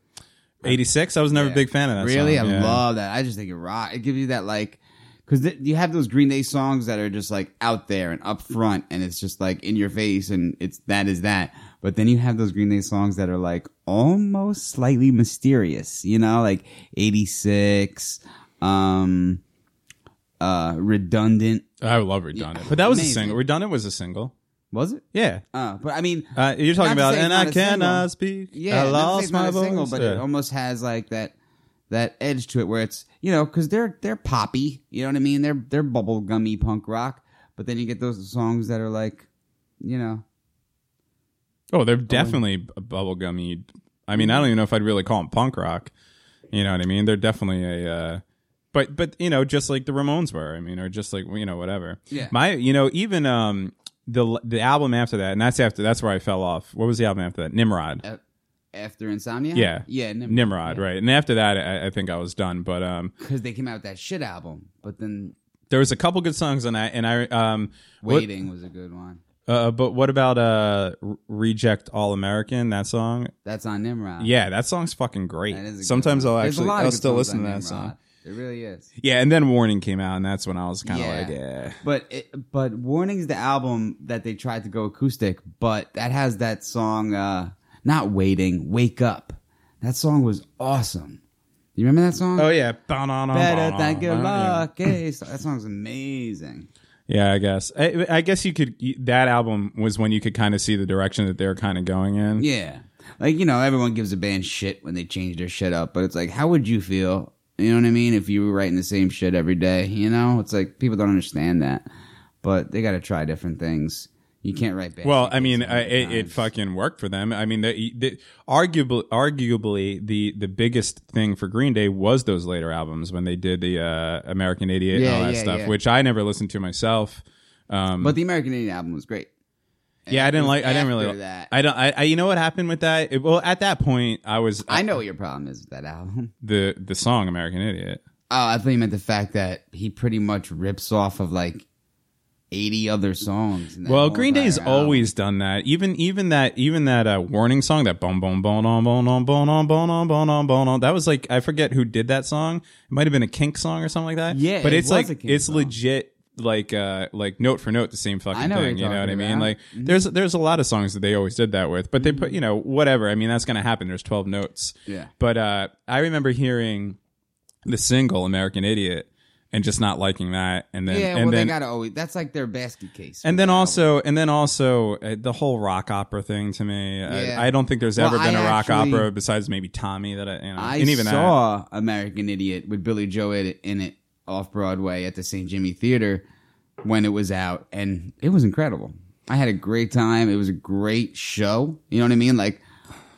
Eighty six. I was never a
Yeah.
big fan of that. Song.
Really,
song.
I
Yeah.
love that. I just think it rock. It gives you that like, because th- you have those Green Day songs that are just like out there and up front, and it's just like in your face, and it's that is that. But then you have those Green Day songs that are like almost slightly mysterious, you know, like '86, um, uh, redundant.
I love Redundant, but that was a
Amazing.
single. Redundant was a single.
Was it?
Yeah.
Uh, but I mean,
Uh, you're talking about, and I
not a single.
cannot speak.
Yeah,
I
not to say
lost my voice.
single, but
Yeah.
it almost has like that that edge to it where it's you know because they're they're poppy, you know what I mean? They're they're bubblegummy punk rock, but then you get those songs that are like, you know,
Oh, they're definitely b- bubblegummy. I mean, I don't even know if I'd really call them punk rock. You know what I mean? They're definitely a, uh, but but you know, just like the Ramones were. I mean, or just like you know, whatever.
Yeah.
My, you know, even um the the album after that, and that's after that's where I fell off. What was the album after that? Nimrod.
a- after Insomnia.
Yeah.
yeah,
Nimrod, right? And after that, I, I think I was done. But um,
Because they came out with that shit album, but then
there was a couple good songs on that, and I um, what-
Waiting was a good one.
uh, but what about uh, Reject All American? That song,
That's on Nimrod.
yeah, that song's fucking great.
That is a good
Sometimes. I'll actually, I'll still listen to that
Nimrod.
song.
It really is.
Yeah, and then Warning came out, and that's when I was kind of
Yeah.
like, yeah.
But it, but Warning's the album that they tried to go acoustic, but that has that song uh not waiting, wake up. That song was awesome. You remember that song?
Oh yeah,
Better thank you lucky. That song's amazing.
Yeah, I guess. I, I guess you could. That album was when you could kind of see the direction that they were kind of going in.
Yeah. Like, you know, everyone gives a band shit when they change their shit up, but it's like, how would you feel? You know what I mean? If you were writing the same shit every day, you know? It's like people don't understand that. But they got to try different things. You can't write band
Well, I mean, I, it, it fucking worked for them. I mean, the, the, arguably, arguably, the the biggest thing for Green Day was those later albums when they did the uh, American Idiot and all that
yeah,
stuff,
yeah.
which I never listened to myself. Um,
But the American Indian album was great.
Yeah, I didn't like. I didn't really.
That.
I don't. I, I, You know what happened with that? It, well, at that point, I was.
I, I know what your problem is with that album.
The the song "American Idiot."
Oh, I thought you meant the fact that he pretty much rips off of like 80 other songs.
Well, Green Day's
album.
always done that. Even even that even that uh, warning song that boom boom boom on boom on boom on boom on boom on boom on that was like I forget who did that song. It might have been a Kink song or something like that.
Yeah,
but it's like it's legit like uh like note for note the same fucking
know what
thing.
you're
You know what I
talking
mean?
about.
Like
Mm-hmm.
there's there's a lot of songs that they always did that with, but they put you know whatever. I mean that's gonna happen. There's twelve notes.
Yeah.
But uh I remember hearing the single American Idiot and just not liking that, and then
Yeah,
and
well,
then
they gotta always. That's like their basket case.
and then also, and then also, uh, the whole rock opera thing to me.
Yeah.
I, I don't think there's
Well,
ever been
I
a rock
actually-
opera besides maybe Tommy that I, you know,
I
and even that.
saw American Idiot with Billie Joe in it, in it off Broadway at the St. Jimmy Theater when it was out, and it was incredible. I had a great time. It was a great show. You know what I mean? Like,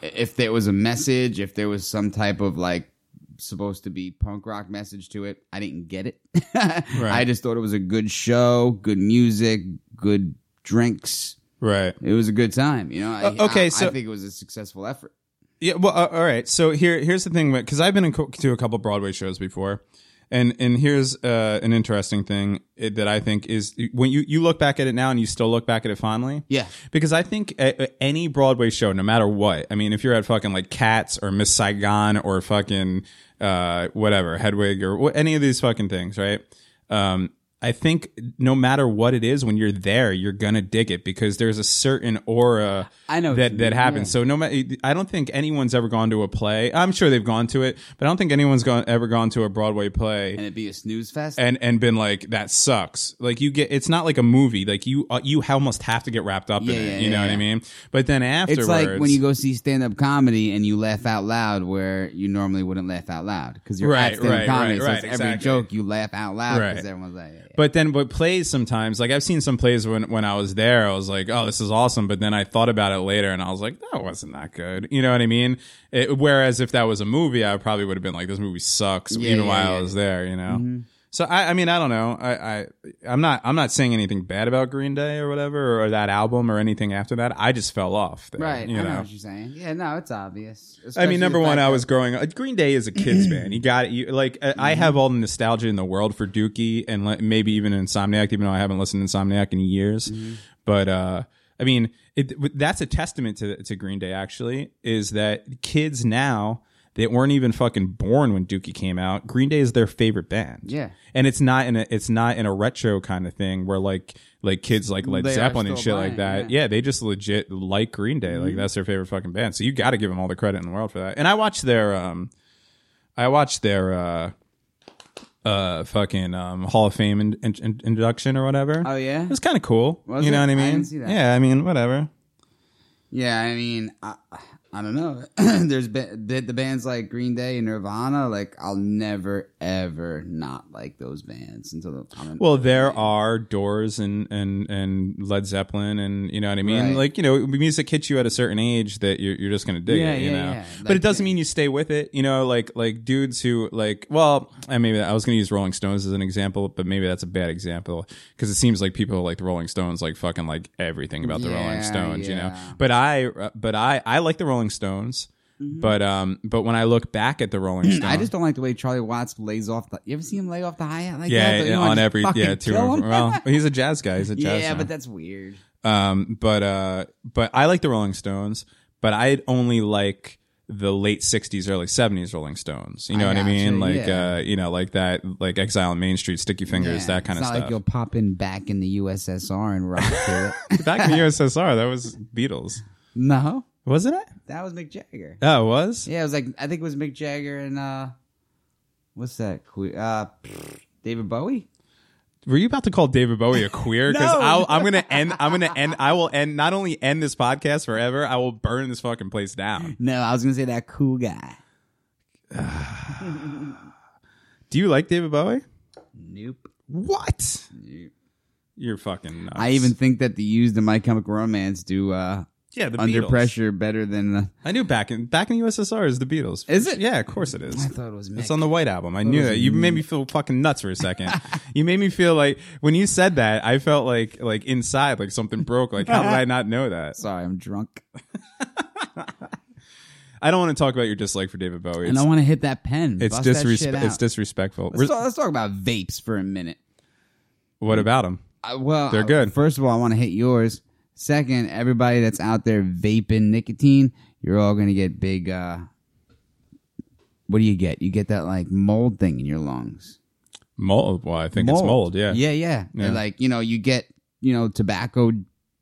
if there was a message, if there was some type of like supposed to be punk rock message to it, I didn't get it. I just thought it was a good show, good music, good drinks.
Right.
It was a good time. You know. I,
Uh, okay,
I,
so-
I think it was a successful effort.
Yeah. Well, uh, all right. So here, here's the thing, because I've been in co- to a couple Broadway shows before, and and here's uh, an interesting thing eh, that I think is when you you look back at it now and you still look back at it fondly.
Yeah.
Because I think uh, any Broadway show, no matter what, I mean, if you're at fucking like Cats or Miss Saigon or fucking uh, whatever Hedwig or wh- any of these fucking things, right? Um, I think no matter what it is, when you're there, you're gonna dig it because there's a certain aura
I know
that that happens.
yeah.
So no matter, I don't think anyone's ever gone to a play. I'm sure they've gone to it, but I don't think anyone's gone ever gone to a Broadway play
and it'd be a snooze fest.
and and been like that sucks. Like you get, it's not like a movie. Like you uh, you almost have to get wrapped up
Yeah,
in it.
yeah,
you know
yeah,
what I mean? But then afterwards,
it's like when you go see stand up comedy and you laugh out loud where you normally wouldn't laugh out loud because you're
Right,
at stand up
right,
comedy.
right,
so
right,
it's every joke you laugh out loud because everyone's like.
But then, but plays sometimes, like I've seen some plays when when I was there, I was like, oh, this is awesome. But then I thought about it later, and I was like, that wasn't that good. You know what I mean? It, whereas if that was a movie, I probably would have been like, this movie sucks,
Yeah,
even
yeah,
while
yeah. Mm-hmm.
I was there. You know. So I, I mean, I don't know. I, I, I'm not, I'm not saying anything bad about Green Day or whatever, or that album or anything after that. I just fell off. There,
right.
You
I know.
know.
what you're saying. Yeah, no, it's obvious.
I mean, number one, I was growing up. Green Day is a kids band. You got it. You like. Uh, I- I have all the nostalgia in the world for Dookie and le- maybe even Insomniac, even though I haven't listened to Insomniac in years. Mm-hmm. But uh, I mean, it, that's a testament to to Green Day. Actually, is that kids now that weren't even fucking born when Dookie came out. Green Day is their favorite band.
Yeah.
and it's not in a it's not in a retro kind of thing where like like kids like Led
They
Zeppelin and shit
still
like that.
yeah.
Yeah, they just legit like Green Day. Like that's their favorite fucking band. So you got to give them all the credit in the world for that. And I watched their um, I watched their uh, uh, fucking um Hall of Fame in, in, in- induction or whatever.
Oh yeah.
It was kind of cool.
Was
you know what I
I
mean?
that.
Yeah, I mean whatever.
Yeah, I mean, I, I don't know. There's been the, the bands like Green Day and Nirvana. Like, I'll never ever not like those bands until I'm
Well, there are Doors and and and Led Zeppelin, and you know what I mean.
Right.
Like you know, music hits you at a certain age that you're you're just gonna dig
Yeah,
it, you
yeah,
know.
yeah.
But
Like,
it doesn't mean you stay with it. You know, like like dudes who like. Well, I maybe I was gonna use Rolling Stones as an example, but maybe that's a bad example because it seems like people like the Rolling Stones like fucking like everything about the Rolling Stones, you know. But I uh, but I I like the Rolling Stones. But um, but when I look back at the Rolling Stones,
Mm-hmm. I just don't like the way Charlie Watts lays off the. You ever see him lay off the hi hat like that?
yeah,
you wanna
on every yeah, to
kill him?
well, he's a jazz guy. He's a jazz.
yeah, but that's weird.
Um, but uh, but I like the Rolling Stones, but I only like the late '60s, early '70s Rolling Stones. You know
I
what I mean? Like
yeah.
uh, you know, like that, like Exile on Main Street, Sticky Fingers,
Yeah,
that kind
it's
of
not
stuff.
like you'll pop in back in the USSR and rock to it.
Back in the USSR, that was Beatles,
no,
wasn't it?
that was Mick Jagger.
Oh, it was.
Yeah, it was like I think it was Mick Jagger and uh, what's that? Que- Uh, David Bowie.
Were you about to call David Bowie a queer? Because
No.
I'm gonna end. I'm gonna end. I will end. Not only end this podcast forever, I will burn this fucking place down.
No, I was gonna say that cool guy.
Do you like David Bowie?
Nope.
What? You're fucking nuts.
I even think that the used in My Chemical Romance do uh,
yeah, the Beatles.
under
Beatles.
pressure better than the.
I knew back in back in the USSR is the Beatles.
Is it?
Yeah, of course it is.
I thought it was Mick.
It's on the White Album. I knew
was
that. You made me feel fucking nuts for a second. you made me feel like when you said that, I felt like like inside like something broke. Like how did I not know that?
Sorry, I'm drunk,
I don't want to talk about your dislike for David Bowie.
and I want to hit that pen.
it's
Bust that shit
disrespect. It's disrespectful.
Let's talk, let's talk about vapes for a minute.
what about them?
Uh, well,
They're
uh,
good.
First of all, I want to hit yours. Second, everybody that's out there vaping nicotine, you're all gonna get big. uh What do you get? You get that like mold thing in your lungs.
Mold. Well, I think it's mold. Yeah.
yeah, yeah.
Yeah.
Like you know, you get you know tobacco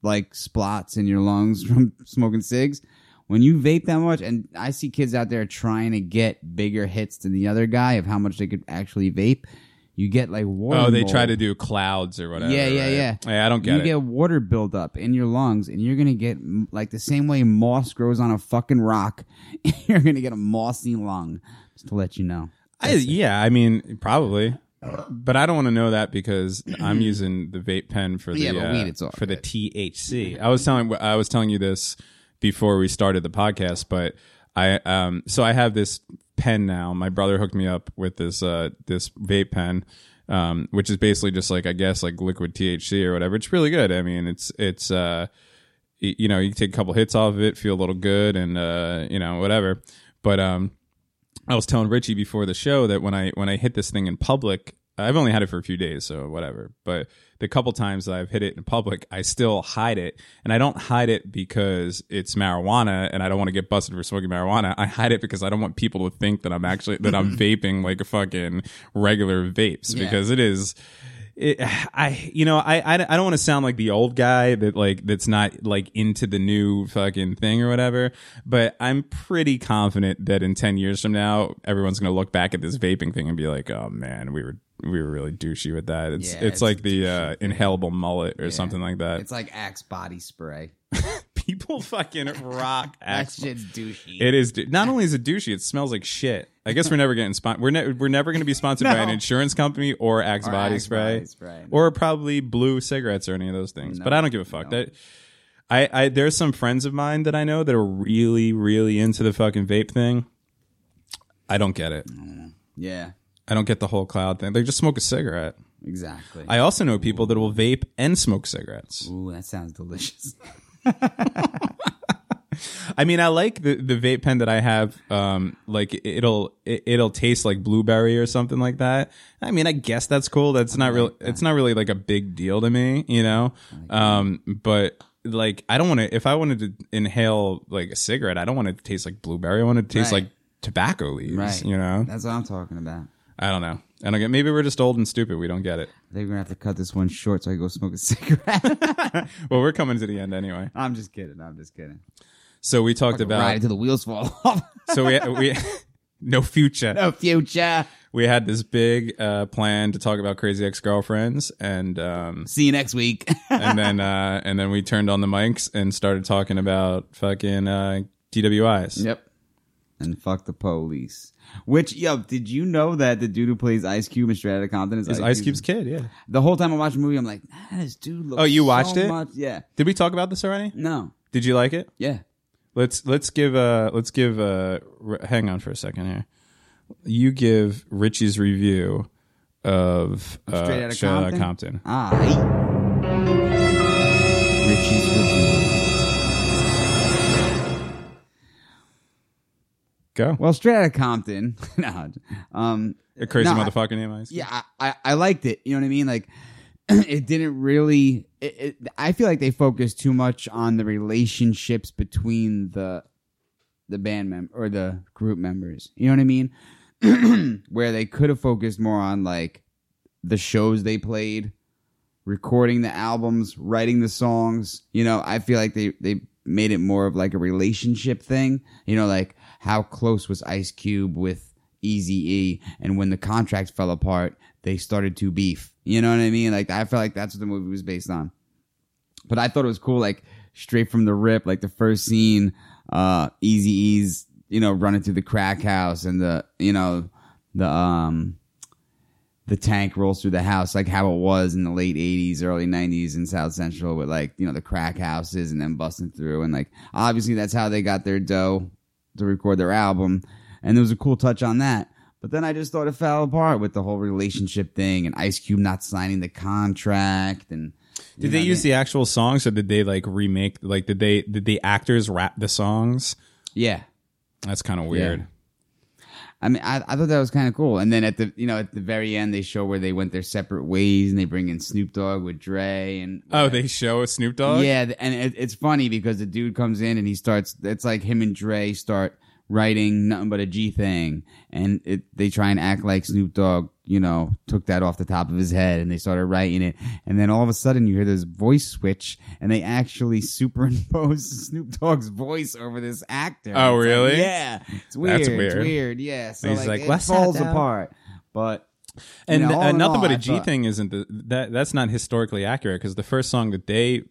like splots in your lungs from smoking cigs. When you vape that much, and I see kids out there trying to get bigger hits than the other guy of how much they could actually vape, you get like water.
Oh, they
mold.
try to do clouds or whatever.
Yeah, yeah,
right?
yeah.
Yeah, I don't get it.
you
it.
get water buildup in your lungs, and you're gonna get like the same way moss grows on a fucking rock. you're gonna get a mossy lung. Just to let you know.
I, yeah, I mean, probably. But I don't want to know that because I'm using the vape pen for the
Yeah, but
uh,
weed, it's all
for the. THC. I was telling I was telling you this before we started the podcast, but I um so I have this pen now. My brother hooked me up with this uh this vape pen. Um, which is basically just like I guess like liquid THC or whatever. It's really good. I mean, it's it's uh, you know, you take a couple hits off of it, feel a little good, and uh, you know, whatever. But um, I was telling Richie before the show that when I when I hit this thing in public, I've only had it for a few days, so whatever. But the couple times I've hit it in public, I still hide it, and I don't hide it because it's marijuana, and I don't want to get busted for smoking marijuana. I hide it because I don't want people to think that I'm actually that I'm vaping like a fucking regular vapes
Yeah.
because it is. It, I you know I I, I don't want to sound like the old guy that like that's not like into the new fucking thing or whatever, but I'm pretty confident that in 10 years from now everyone's going to look back at this vaping thing and be like, "Oh man, we were we were really douchey with that." It's
Yeah,
it's,
it's
like the uh, inhalable mullet or something like that.
It's like Axe body spray.
People fucking rock
That
Axe.
shit's douchey.
It is not only is it douchey, it smells like shit. I guess we're never getting spon- we're ne- we're never going to be sponsored by an insurance company or Axe
Or
body
Axe
spray,
body spray.
or probably blue cigarettes or any of those things.
No.
But I don't give a fuck. That I, I there's some friends of mine that I know that are really really into the fucking vape thing. I don't get it.
Mm, yeah,
I don't get the whole cloud thing. They just smoke a cigarette.
exactly.
I also know people that will vape and smoke cigarettes.
Ooh, that sounds delicious.
I mean, I like the the vape pen that I have. Um, like it'll it, it'll taste like blueberry or something like that. I mean, I guess that's cool. That's not real. It's not really like a big deal to me, you know. Um, but like I don't want to. If I wanted to inhale like a cigarette, I don't want it to taste like blueberry. I want it to taste
Right.
like tobacco leaves.
Right.
You know.
That's what I'm talking about.
I don't know. I don't get. Maybe we're just old and stupid. We don't get it.
We're gonna have to cut this one short so I can go smoke a cigarette.
Well, we're coming to the end anyway.
I'm just kidding. I'm just kidding.
So we talked
Ride
about.
until the wheels fall off.
So we we no future.
no future.
we had this big uh, plan to talk about crazy ex girlfriends, and um,
See you next week.
and then uh, and then we turned on the mics and started talking about fucking uh, DWIs.
yep. And fuck the police. Which, yo, did you know that the dude who plays Ice Cube in Straight Outta Compton is
Is Ice Cube's kid? Yeah.
The whole time I watched the movie, I'm like, nah, this dude looks
Oh, you
so
watched it?
Much. Yeah.
Did we talk about this already?
No.
Did you like it?
Yeah.
Let's let's give uh let's give uh r- hang on for a second here. You give Richie's review of uh,
Straight Outta
Straight Outta
Compton?
Compton.
Ah. Richie's review.
Go.
Well, Straight Outta Compton. no. Um,
a crazy
no, I-
motherfucker named Ice. Cube?
yeah, I, I, I liked it. You know what I mean? Like, it didn't really. It, it, I feel like they focused too much on the relationships between the the band mem or the group members. You know what I mean? Where they could have focused more on like the shows they played, recording the albums, writing the songs. You know, I feel like they they made it more of like a relationship thing. You know, like how close was Ice Cube with Easy E, and when the contract fell apart, they started to beef. You know what I mean? Like I feel like that's what the movie was based on. But I thought it was cool, like straight from the rip, like the first scene, uh, Eazy-E's, you know, running through the crack house, and the you know the um the tank rolls through the house like how it was in the late 80s early 90s in south central with like you know the crack houses and then busting through and like obviously that's how they got their dough to record their album and there was a cool touch on that but then i just thought it fell apart with the whole relationship thing and ice cube not signing the contract and
Did they use the actual songs or did they like remake? Like, did they did the actors rap the songs?
yeah
That's kind of weird.
I mean, I, I thought that was kind of cool. And then at the, you know, at the very end, they show where they went their separate ways, and they bring in Snoop Dogg with Dre, and
Oh, they show a Snoop Dogg.
Yeah, and it, it's funny because the dude comes in and he starts. It's like him and Dre start writing nothing but a G thing, and it, they try and act like Snoop Dogg, you know, took that off the top of his head, and they started writing it, and then all of a sudden you hear this voice switch, and they actually superimpose Snoop Dogg's voice over this actor.
Oh,
It's like,
really?
yeah, it's weird.
That's
It's
weird.
weird. Yeah. So like,
like,
it falls apart, but. you
and
know, all
uh, nothing
all,
but a G thing isn't the, that that's not historically accurate because the first song that they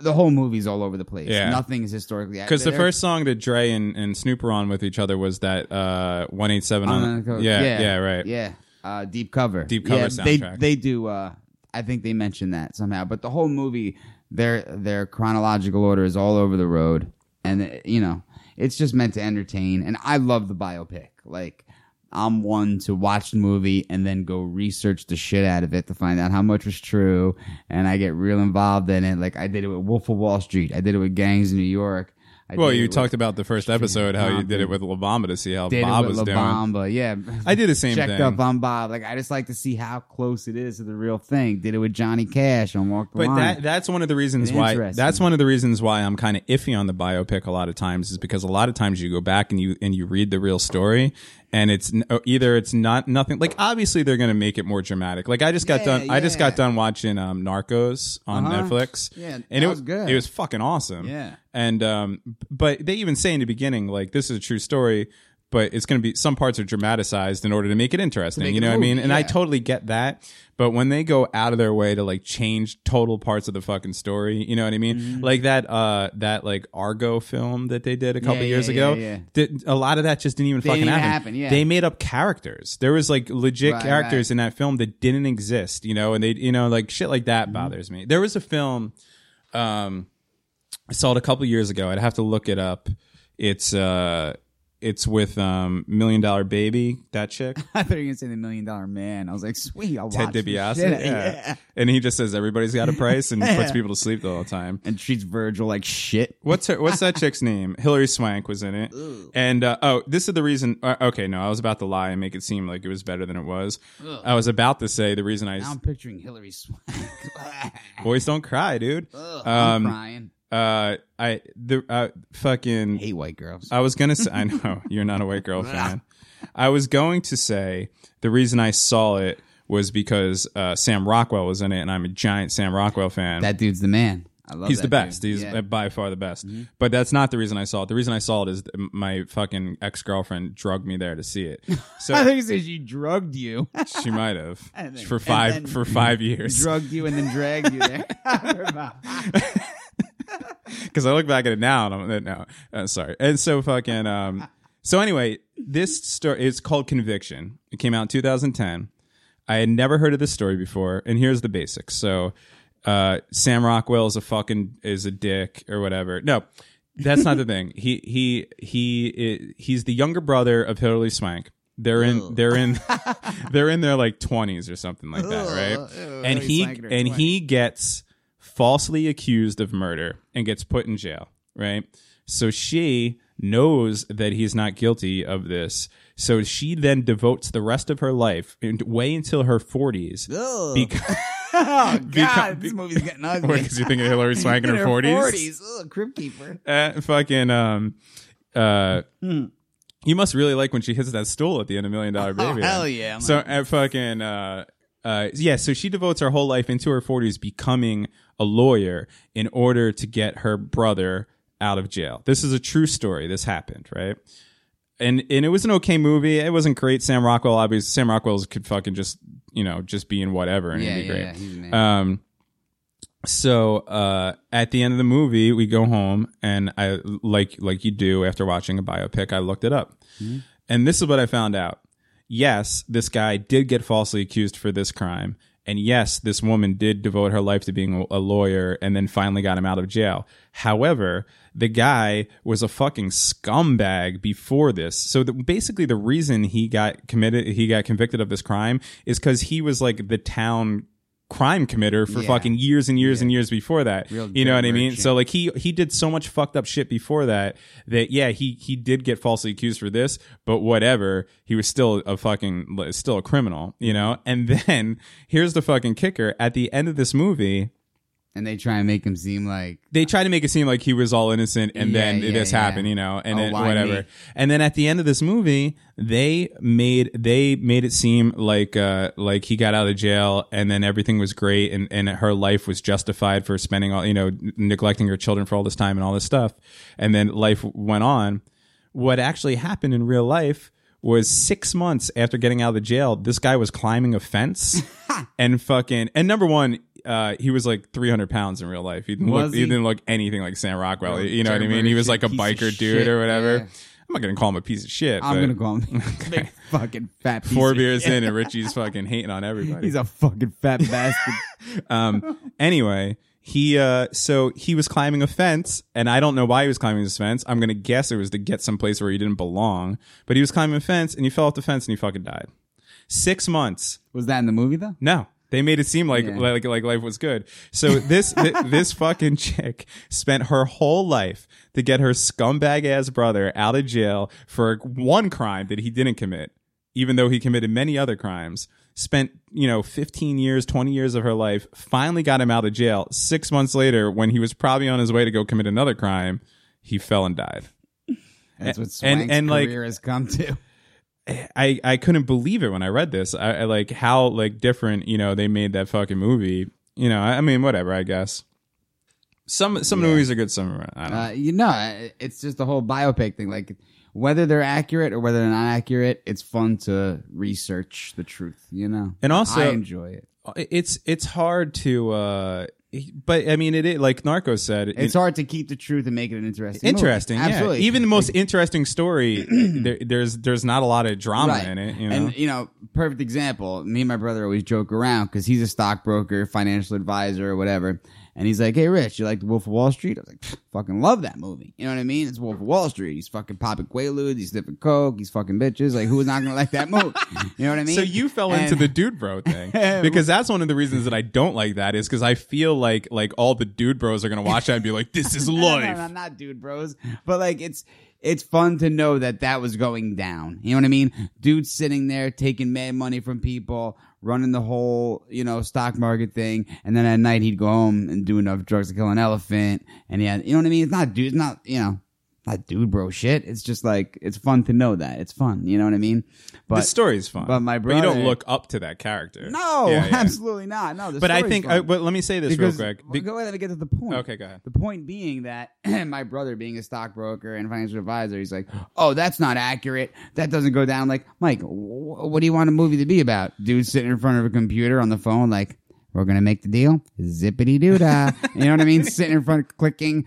The whole movie's all over the place.
Yeah.
Nothing is historically accurate.
because the first song that Dre and, and Snoop were on with each other was that uh one eight seven
On
on
the cover.
yeah, yeah right
Yeah, uh, deep cover.
Deep cover
yeah,
soundtrack.
They they do. Uh, I think they mentioned that somehow. But the whole movie, their their chronological order is all over the road, and you know it's just meant to entertain. And I love the biopic. Like I'm one to watch the movie and then go research the shit out of it to find out how much was true, and I get real involved in it. Like I did it with Wolf of Wall Street. I did it with Gangs in New York. I
Well, you talked about the first episode how you did it with La Bamba to see how
did
Bob was
La
doing.
Bamba. Yeah,
I did the same
checked
thing.
up on Bob. Like I just like to see how close it is to the real thing. Did it with Johnny Cash on Walk the
But
Line.
that that's one of the reasons why that's one of the reasons why I'm kind of iffy on the biopic a lot of times is because a lot of times you go back and you and you read the real story and it's n- uh, either it's not nothing like obviously they're going to make it more dramatic. Like I just got
Yeah,
done I just
yeah.
got done watching um Narcos on
Uh-huh.
Netflix.
Yeah,
and
that
it
was good.
It was fucking awesome.
Yeah.
And um but they even say in the beginning like this is a true story but it's going to be some parts are dramatized in order to make it interesting.
make
you know what I mean? And I totally get that. But when they go out of their way to like change total parts of the fucking story, you know what I mean?
Mm-hmm.
Like that uh that like Argo film that they did a couple
Yeah,
years
yeah,
ago.
yeah, yeah.
did- a lot of that just didn't even
Didn't
fucking happen.
happen, yeah.
They made up characters. There was like legit
Right,
characters
right.
in that film that didn't exist, you know, and they you know like shit like that
Mm-hmm.
bothers me. There was a film um I saw it a couple years ago. I'd have to look it up. It's uh it's with um Million Dollar Baby, that chick.
I thought you were gonna say the Million Dollar Man. I was like, sweet, I'll
Ted
watch
DiBiase.
shit.
Yeah. And he just says everybody's got a price and puts people to sleep the whole time.
And treats Virgil like shit.
What's her, what's that chick's name? Hilary Swank was in it. And uh, oh, this is the reason. Uh, okay, no, I was about to lie and make it seem like it was better than it was. I was about to say the reason I
Now I'm picturing Hilary Swank.
boys don't cry, dude.
I'm
Um,
crying.
Uh, I the uh, fucking
Hate white girls.
I was gonna say, I know you're not a white girl fan. I was going to say the reason I saw it was because uh, Sam Rockwell was in it, and I'm a giant Sam Rockwell fan.
that dude's the man. I love
He's the best.
dude.
He's
Yeah.
by far the best. But that's not the reason I saw it. The reason I saw it is my fucking ex girlfriend drugged me there to see it. So I
think he she drugged you.
she might have
then-
for five for five years.
drugged you and then dragged you there.
because I look back at it now and I'm no, uh, sorry. And so fucking um. So anyway, this story is called Conviction. It came out in 2010. I had never heard of this story before, and here's the basics. So, uh, Sam Rockwell is a fucking is a dick or whatever. No, that's not the thing. He he he he's the younger brother of Hilary Swank. They're in they're in they're in their like 20s or something like that, right?
Ew,
and he and
20s.
he gets falsely accused of murder and gets put in jail, right? So she knows that he's not guilty of this. So she then devotes the rest of her life, and way until her 40s,
Ugh.
because
oh God,
Beca-
this movie's getting ugly.
because you think of Hilary Swank in her 40s.
40s. Ugh, Crypt Keeper.
Uh, fucking um uh
Hmm.
you must really like when she hits that stool at the end of Million Dollar Baby.
Oh, hell yeah. I'm
So
like,
uh, fucking uh uh yeah, so she devotes her whole life into her 40s becoming a lawyer in order to get her brother out of jail. This is a true story. This happened, right? And and it was an okay movie. It wasn't great. Sam Rockwell, obviously, Sam Rockwell could fucking just you know just be in whatever and
yeah,
it'd be
yeah,
great.
yeah.
Um, so uh, at the end of the movie, we go home, and I like like you do after watching a biopic. I looked it up, and this is what I found out. Yes, this guy did get falsely accused for this crime, and yes, this woman did devote her life to being a lawyer, and then finally got him out of jail. However, the guy was a fucking scumbag before this. So the, basically, the reason he got committed, he got convicted of this crime, is because he was like the town crime committer for
Yeah.
fucking years and years and years before that.
Real
you know what I mean? So like he he did so much fucked up shit before that that yeah he he did get falsely accused for this, but whatever he was still a fucking still a criminal, you know. And then here's the fucking kicker: at the end of this movie,
and they try and make him seem like
they try to make it seem like he was all innocent and
Yeah,
then
yeah,
this
yeah.
happened you know and
Oh,
then whatever
me?
and then at the end of this movie they made they made it seem like uh like he got out of jail and then everything was great and and her life was justified for spending all you know neglecting her children for all this time and all this stuff and then life went on what actually happened in real life was six months after getting out of the jail, this guy was climbing a fence and fucking. And number one, uh, he was like 300 pounds in real life. He didn't, look, he?
he?
didn't look anything like Sam Rockwell. You know what I mean? He was like a biker
shit.
dude or whatever.
Yeah.
I'm not gonna call him a piece of shit.
I'm gonna call him big fucking fat piece
four beers
shit.
in and Richie's fucking hating on everybody.
He's a fucking fat bastard.
Um, anyway, he uh, so he was climbing a fence, and I don't know why he was climbing this fence. I'm gonna guess it was to get someplace where he didn't belong. But he was climbing a fence, and he fell off the fence, and he fucking died. Six months.
Was that in the movie though?
No, They made it seem like
Yeah.
like like life was good. So this th- this fucking chick spent her whole life to get her scumbag ass brother out of jail for one crime that he didn't commit, even though he committed many other crimes. Spent you know 15 years, 20 years of her life. Finally got him out of jail. Six months later, when he was probably on his way to go commit another crime, he fell and died.
That's what
And-
Swank's
and, like-
career has come to.
I, I couldn't believe it when I read this. I, I like how like different you know they made that fucking movie. You know, I, I mean, whatever. I guess some some movies are good. Some are, I don't.
Uh, you know, it's just the whole biopic thing. Like whether they're accurate or whether they're not accurate, it's fun to research the truth. You know,
And also-
I enjoy it.
it's it's hard to. uh but I mean, it is like Narco said.
It's hard to keep the truth and make it an interesting. movie.
interesting. Yeah,
absolutely.
even the most interesting story, there, there's there's not a lot of drama
right.
in it. You know,
And you know, perfect example. Me and my brother always joke around because he's a stockbroker, financial advisor, or whatever. And he's like, "Hey, Rich, you like The Wolf of Wall Street?" I was like, "Fucking love that movie." You know what I mean? It's Wolf of Wall Street. He's fucking popping quaaludes. He's sniffing coke. He's fucking bitches. Like, who's not gonna like that movie? You know what I mean?
So you fell
And-
into the dude bro thing because that's one of the reasons that I don't like that is because I feel like like all the dude bros are gonna watch that and be like, "This is
no,
life."
no, not dude bros. But like it's it's fun to know that that was going down. You know what I mean? Dudes sitting there taking mad money from people, running the whole you know stock market thing, and then at night he'd go home and do enough drugs to kill an elephant. And yeah, you know what I mean? It's not dude. It's not you know. Not dude bro shit. It's just like it's fun to know that it's fun. You know what I mean? But
the story's fun,
but my
brother—you don't look up to that character.
no,
Yeah, yeah.
absolutely not. No, the
But I think, uh, but let me say this
because,
real quick. Be-
go ahead, and get to the point.
Okay, go ahead.
The point being that my brother, being a stockbroker and financial advisor, he's like, "Oh, that's not accurate. That doesn't go down." Like, Mike, wh- what do you want a movie to be about? Dude sitting in front of a computer on the phone, like, "We're gonna make the deal." Zippity doo dah. you know what I mean? Sitting in front, of clicking,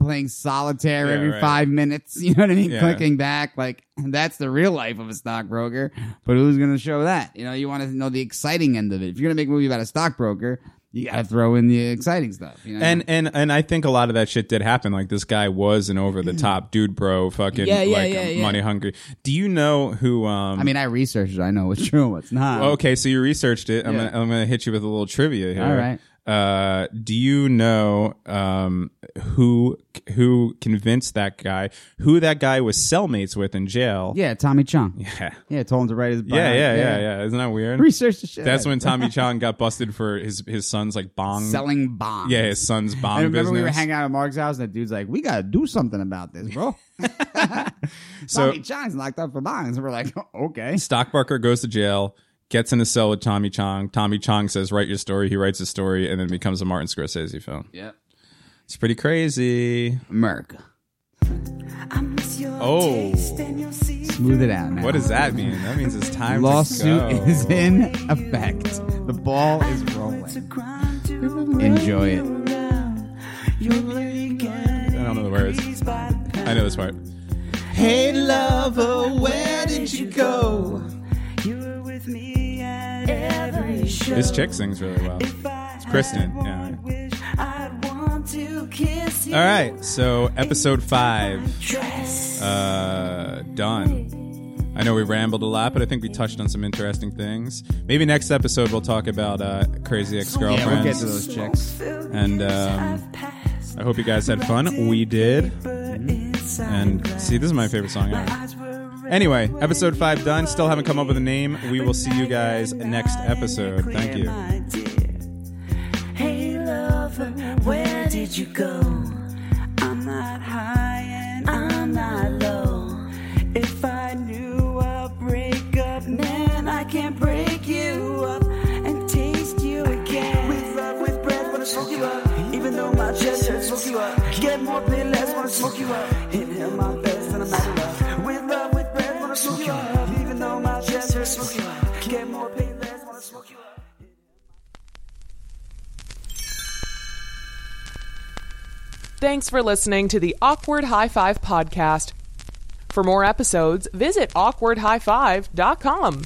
playing solitaire
Yeah,
every
right.
five minutes. You know what I mean?
Yeah.
Clicking back, like that's the real life of a stockbroker. But who's gonna show that? You know, you want to know the exciting end of it. If you're gonna make a movie about a stockbroker. You gotta throw in the exciting stuff, you know.
and and and I think a lot of that shit did happen. Like this guy was an over the top dude, bro, fucking
Yeah, yeah,
like
yeah, yeah.
money hungry. Do you know who? um
I mean, I researched it. I know what's true and what's not.
Okay, so you researched it. I'm
Yeah.
gonna I'm gonna hit you with a little trivia here.
All right.
Uh, do you know um, who who convinced that guy? Who that guy was cellmates with in jail?
Yeah, Tommy Chong.
yeah,
Yeah, told him to write his bio.
yeah, yeah, yeah. yeah. Isn't that weird?
Research the shit.
That's when. Tommy Chong got busted for his his son's like bong.
selling bombs.
Yeah, his son's bong
I remember
business.
we were hanging out at Mark's house, and the dude's like, "We gotta do something about this, bro."
So-
Tommy Chong's locked up for bongs, and we're like, "Okay."
Stockbroker goes to jail, gets in a cell with Tommy Chong. Tommy Chong says, "Write your story." He writes a story, and then becomes a Martin Scorsese film.
Yep.
It's pretty crazy.
America.
Oh,
Smooth it out now.
what does that mean? That means it's time.
Lawsuit
to go.
is in effect. The ball is rolling. Enjoy it.
I don't know the words. I know this part. Hey lover, where did you go? This chick sings really well. It's Kristen. Yeah. All right, so episode five, uh, done. I know we rambled a lot, but I think we touched on some interesting things. Maybe next episode we'll talk about uh, crazy ex-girlfriends.
Yeah, we'll get to those chicks.
and um, I hope you guys had fun. We did. And see, this is my favorite song ever. Anyway, episode five done. Still haven't come up with a name. We will see you guys next episode. Thank you.
Hey lover, where did you go? I'm not high and I'm not low. If I knew a breakup meant I can't break you up and taste you again. With love, with breath, wanna smoke you up. Even though my chest hurts, smoke you up. Get more pain, less, wanna smoke you up. Inhale my best wanna smoke you up. Even though my chest hurts, smoke you up. Get more wanna smoke you up.
Thanks for listening to the Awkward High Five podcast. For more episodes, visit awkwardhighfive.com.